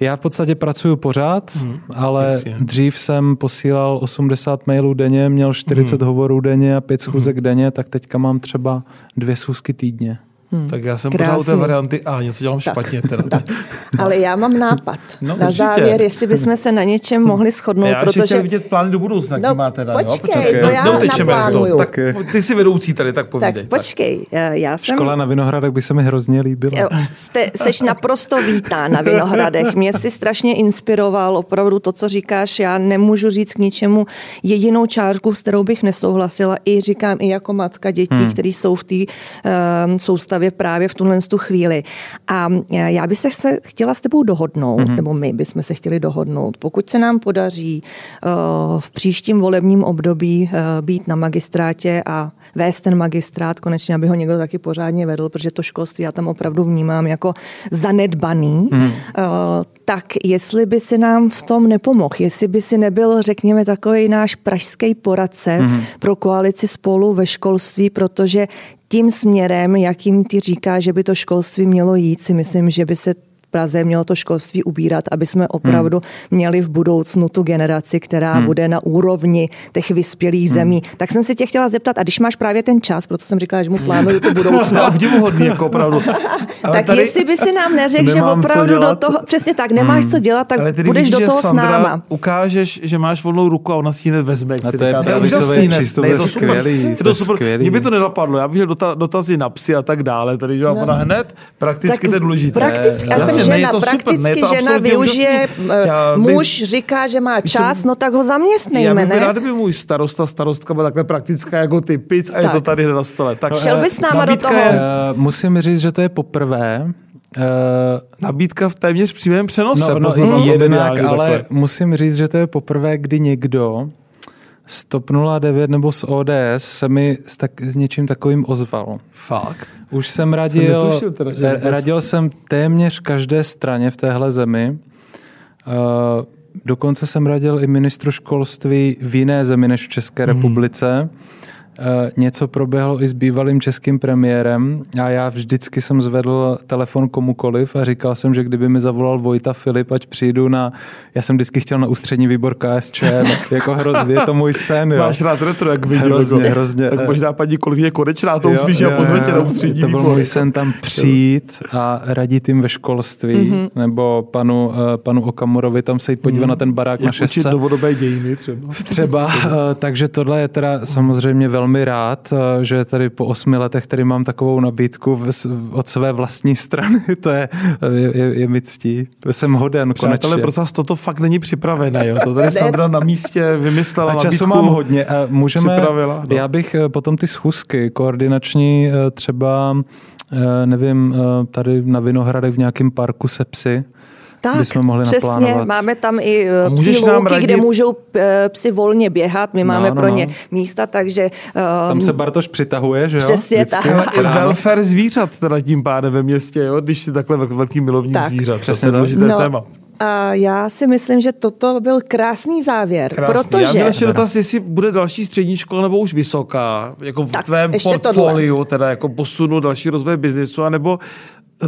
Speaker 3: já v podstatě pracuju pořád, mm. ale Jasně. dřív jsem posílal 80 mailů denně, měl 40 mm. hovorů denně a 5 schůzek mm. denně, tak teďka mám třeba dvě schůzky týdně.
Speaker 2: Hmm. Tak já jsem Krásný. pořád u té varianty A, něco dělám tak, špatně. Teda. Tak.
Speaker 1: Ale já mám nápad. No, na určitě. závěr, jestli bychom se na něčem mohli shodnout. Já
Speaker 2: protože... chtěl vidět plány do budoucna, no, máte.
Speaker 1: Teda, počkej, jo? to já naplánuju.
Speaker 2: Tak, ty jsi vedoucí tady, tak povídej.
Speaker 1: Tak počkej, já jsem...
Speaker 3: Škola na Vinohradech by se mi hrozně líbila. Jo,
Speaker 1: jste, seš naprosto vítá na Vinohradech. Mě si strašně inspiroval opravdu to, co říkáš. Já nemůžu říct k ničemu jedinou čárku, s kterou bych nesouhlasila. I říkám i jako matka dětí, hmm. které jsou v té um, soustavě právě v tuhle tu chvíli. A e, já bych se chtěla s tebou dohodnout, mm-hmm. nebo my bychom se chtěli dohodnout, pokud se nám podaří uh, v příštím volebním období uh, být na magistrátě a vést ten magistrát konečně, aby ho někdo taky pořádně vedl, protože to školství já tam opravdu vnímám jako zanedbaný, mm-hmm. Tak jestli by si nám v tom nepomohl, jestli by si nebyl, řekněme, takový náš pražský poradce mm-hmm. pro koalici spolu ve školství, protože tím směrem, jakým ty říká, že by to školství mělo jít, si myslím, že by se Praze mělo to školství ubírat, aby jsme opravdu hmm. měli v budoucnu tu generaci, která hmm. bude na úrovni těch vyspělých hmm. zemí. Tak jsem se tě chtěla zeptat, a když máš právě ten čas, proto jsem říkala, že mu plánuju tu budoucnost.
Speaker 2: hodně, jako opravdu.
Speaker 1: tak tady jestli by si nám neřekl, že opravdu do toho, přesně tak, nemáš hmm. co dělat, tak budeš vidíš, do toho
Speaker 2: Sandra,
Speaker 1: s náma.
Speaker 2: Ukážeš, že máš volnou ruku a ona si ji hned vezme.
Speaker 3: A to je pravicový přístup, je to skvělý.
Speaker 2: Je to super. Mně by to nenapadlo, já bych měl dotazy na psy a tak dále, tady, že ona hned, prakticky to je důležité.
Speaker 1: Prakticky, žena, vždycky žena využije, eh, já, muž my, říká, že má čas, jsem, no tak ho zaměstnejme,
Speaker 2: já bych
Speaker 1: ne?
Speaker 2: rád, by můj starosta, starostka byla takhle praktická jako ty pic a tak. je to tady na stole. Tak,
Speaker 1: Šel bys s náma do toho? Je,
Speaker 3: uh, musím říct, že to je poprvé,
Speaker 2: Uh, nabídka v téměř přímém přenose.
Speaker 3: No, no pozor, jednak, ale takhle. musím říct, že to je poprvé, kdy někdo z TOP 09 nebo z ODS se mi s, tak, s něčím takovým ozval.
Speaker 2: Fakt?
Speaker 3: Už jsem radil, jsem netušil teda, že radil jsem téměř každé straně v téhle zemi. Uh, dokonce jsem radil i ministru školství v jiné zemi než v České hmm. republice. Eh, něco proběhlo i s bývalým českým premiérem a já vždycky jsem zvedl telefon komukoliv a říkal jsem, že kdyby mi zavolal Vojta Filip, ať přijdu na, já jsem vždycky chtěl na ústřední výbor KSČ, jako hrozně, je to můj sen. Jo.
Speaker 2: Máš rád retro, jak vidím.
Speaker 3: Hrozně, jako, hrozně.
Speaker 2: Tak možná paní kolegyně konečná to uslyší a pozve tě na ústřední
Speaker 3: To byl výbor. můj sen tam přijít a radit jim ve školství, mm-hmm. nebo panu, uh, panu Okamurovi tam se jít podívat mm. na ten barák jak na šestce.
Speaker 2: Učit novodobé dějiny třeba.
Speaker 3: Třeba, takže tohle je teda samozřejmě velmi velmi rád, eh, že tady po osmi letech tady mám takovou nabídku od své vlastní strany. To je, je, je, je mi ctí. Jsem hoden Přátelé, konečně.
Speaker 2: prosím vás, toto fakt není připravené. Jo? To tady Sandra na místě vymyslela A
Speaker 3: času
Speaker 2: nabídku,
Speaker 3: mám hodně. A můžeme, no. Já bych eh, potom ty schůzky koordinační eh, třeba nevím, tady na Vinohradech v nějakém parku se psy, tak, bychom mohli
Speaker 1: přesně,
Speaker 3: naplánovat.
Speaker 1: máme tam i psi louky, radit... kde můžou eh, psi volně běhat, my máme no, no, pro ně no. místa, takže...
Speaker 3: Um, tam se Bartoš přitahuje, že jo?
Speaker 1: Přesně tak.
Speaker 2: I welfare zvířat teda tím pádem ve městě, jo? když si takhle velký milovník tak. zvířat.
Speaker 3: Přesně
Speaker 2: to je no, téma.
Speaker 1: A já si myslím, že toto byl krásný závěr,
Speaker 2: krásný.
Speaker 1: protože...
Speaker 2: Já měl ještě dotaz, jestli bude další střední škola nebo už vysoká, jako v tak, tvém portfoliu, tohle. teda jako posunu další rozvoj biznisu, anebo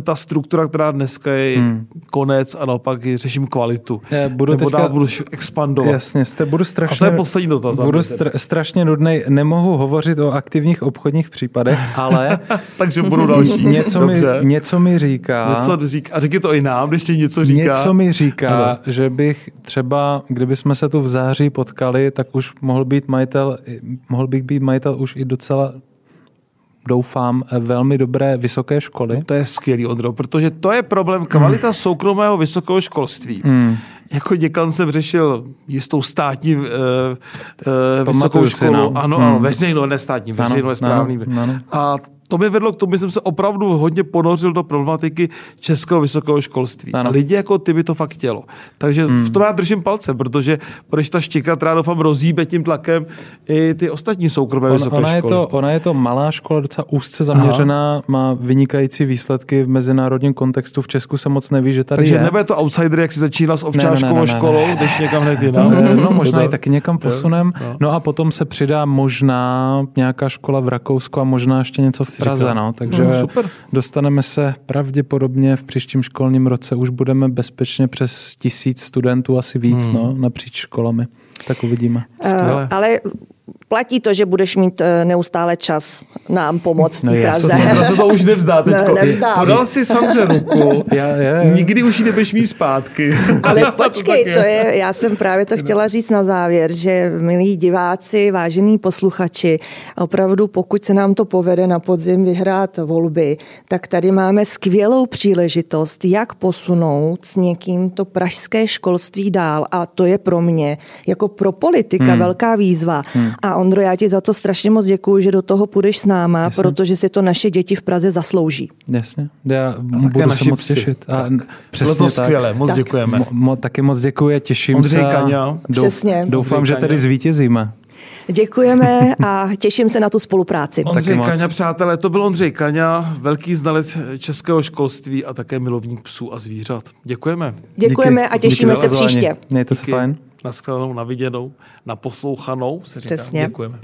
Speaker 2: ta struktura, která dneska je hmm. konec a naopak řeším kvalitu.
Speaker 3: Já budu
Speaker 2: Nebo
Speaker 3: teďka,
Speaker 2: budu expandovat.
Speaker 3: Jasně, jste, budu strašně,
Speaker 2: a to je poslední dotaz.
Speaker 3: Budu str- strašně nudný, nemohu hovořit o aktivních obchodních případech, ale...
Speaker 2: Takže budu další.
Speaker 3: Něco, mi, něco mi říká...
Speaker 2: Něco říká, a řekni to i nám, když ti něco říká.
Speaker 3: Něco mi říká, ano. že bych třeba, kdyby jsme se tu v září potkali, tak už mohl být majitel, mohl bych být majitel už i docela doufám, velmi dobré vysoké školy.
Speaker 2: To je skvělý, Ondro, protože to je problém kvalita hmm. soukromého vysokého školství. Hmm. Jako děkan jsem řešil jistou státní uh, uh, vysokou školu. Si, no. Ano, hmm. ano, veřejnou, ne státní, veřejnou je správný. Ano, ano. A to mě vedlo k tomu, že jsem se opravdu hodně ponořil do problematiky českého vysokého školství. Ano. A lidi jako ty by to fakt chtělo. Takže hmm. v tom já držím palce, protože když ta štika, která doufám rozíbe tím tlakem i ty ostatní soukromé On, vysoké
Speaker 3: ona
Speaker 2: školy.
Speaker 3: Je to, ona je to malá škola, docela úzce zaměřená, Aha. má vynikající výsledky v mezinárodním kontextu. V Česku se moc neví, že tady
Speaker 2: Takže
Speaker 3: je.
Speaker 2: nebude to outsider, jak si začínal s ovčářskou ne, ne, ne, ne, školou, ne. když někam hned jinam.
Speaker 3: No, no možná i taky někam posunem. No. no a potom se přidá možná nějaká škola v Rakousku a možná ještě něco v Praze, no, takže no, super. dostaneme se pravděpodobně v příštím školním roce už budeme bezpečně přes tisíc studentů, asi víc, hmm. no, napříč školami. Tak uvidíme.
Speaker 1: Skvěle. Uh, ale platí to, že budeš mít eh, neustále čas nám pomoct no Praze.
Speaker 2: Sandra se to už nevzdá teď. Ne, nevzdám. Podal si Sandře ruku, já, já, já. nikdy už ji nebudeš mít zpátky.
Speaker 1: Ale počkej, to je, já jsem právě to chtěla říct na závěr, že milí diváci, vážení posluchači, opravdu pokud se nám to povede na podzim vyhrát volby, tak tady máme skvělou příležitost, jak posunout s někým to pražské školství dál a to je pro mě jako pro politika hmm. velká výzva. Hmm. A Ondro, já ti za to strašně moc děkuji, že do toho půjdeš s náma, Jasně. protože si to naše děti v Praze zaslouží.
Speaker 3: Jasně, já budu se moc těšit. A
Speaker 2: přesně Bylo to skvělé, moc tak. děkujeme. Mo,
Speaker 3: mo, taky moc děkuji, těším
Speaker 2: Ondřej
Speaker 3: se.
Speaker 2: Kaňa.
Speaker 3: Douf, přesně. Doufám, Ondřej že tady zvítězíme.
Speaker 1: Děkujeme a těším se na tu spolupráci.
Speaker 2: Ondřej Kaňa, přátelé, to byl Ondřej Kaňa, velký znalec českého školství a také milovník psů a zvířat. Děkujeme.
Speaker 1: Děkujeme Díky. a těšíme Díky se příště.
Speaker 3: Mějte se fajn.
Speaker 2: Naschledanou, na viděnou, na poslouchanou, se říká. Přesně. Děkujeme.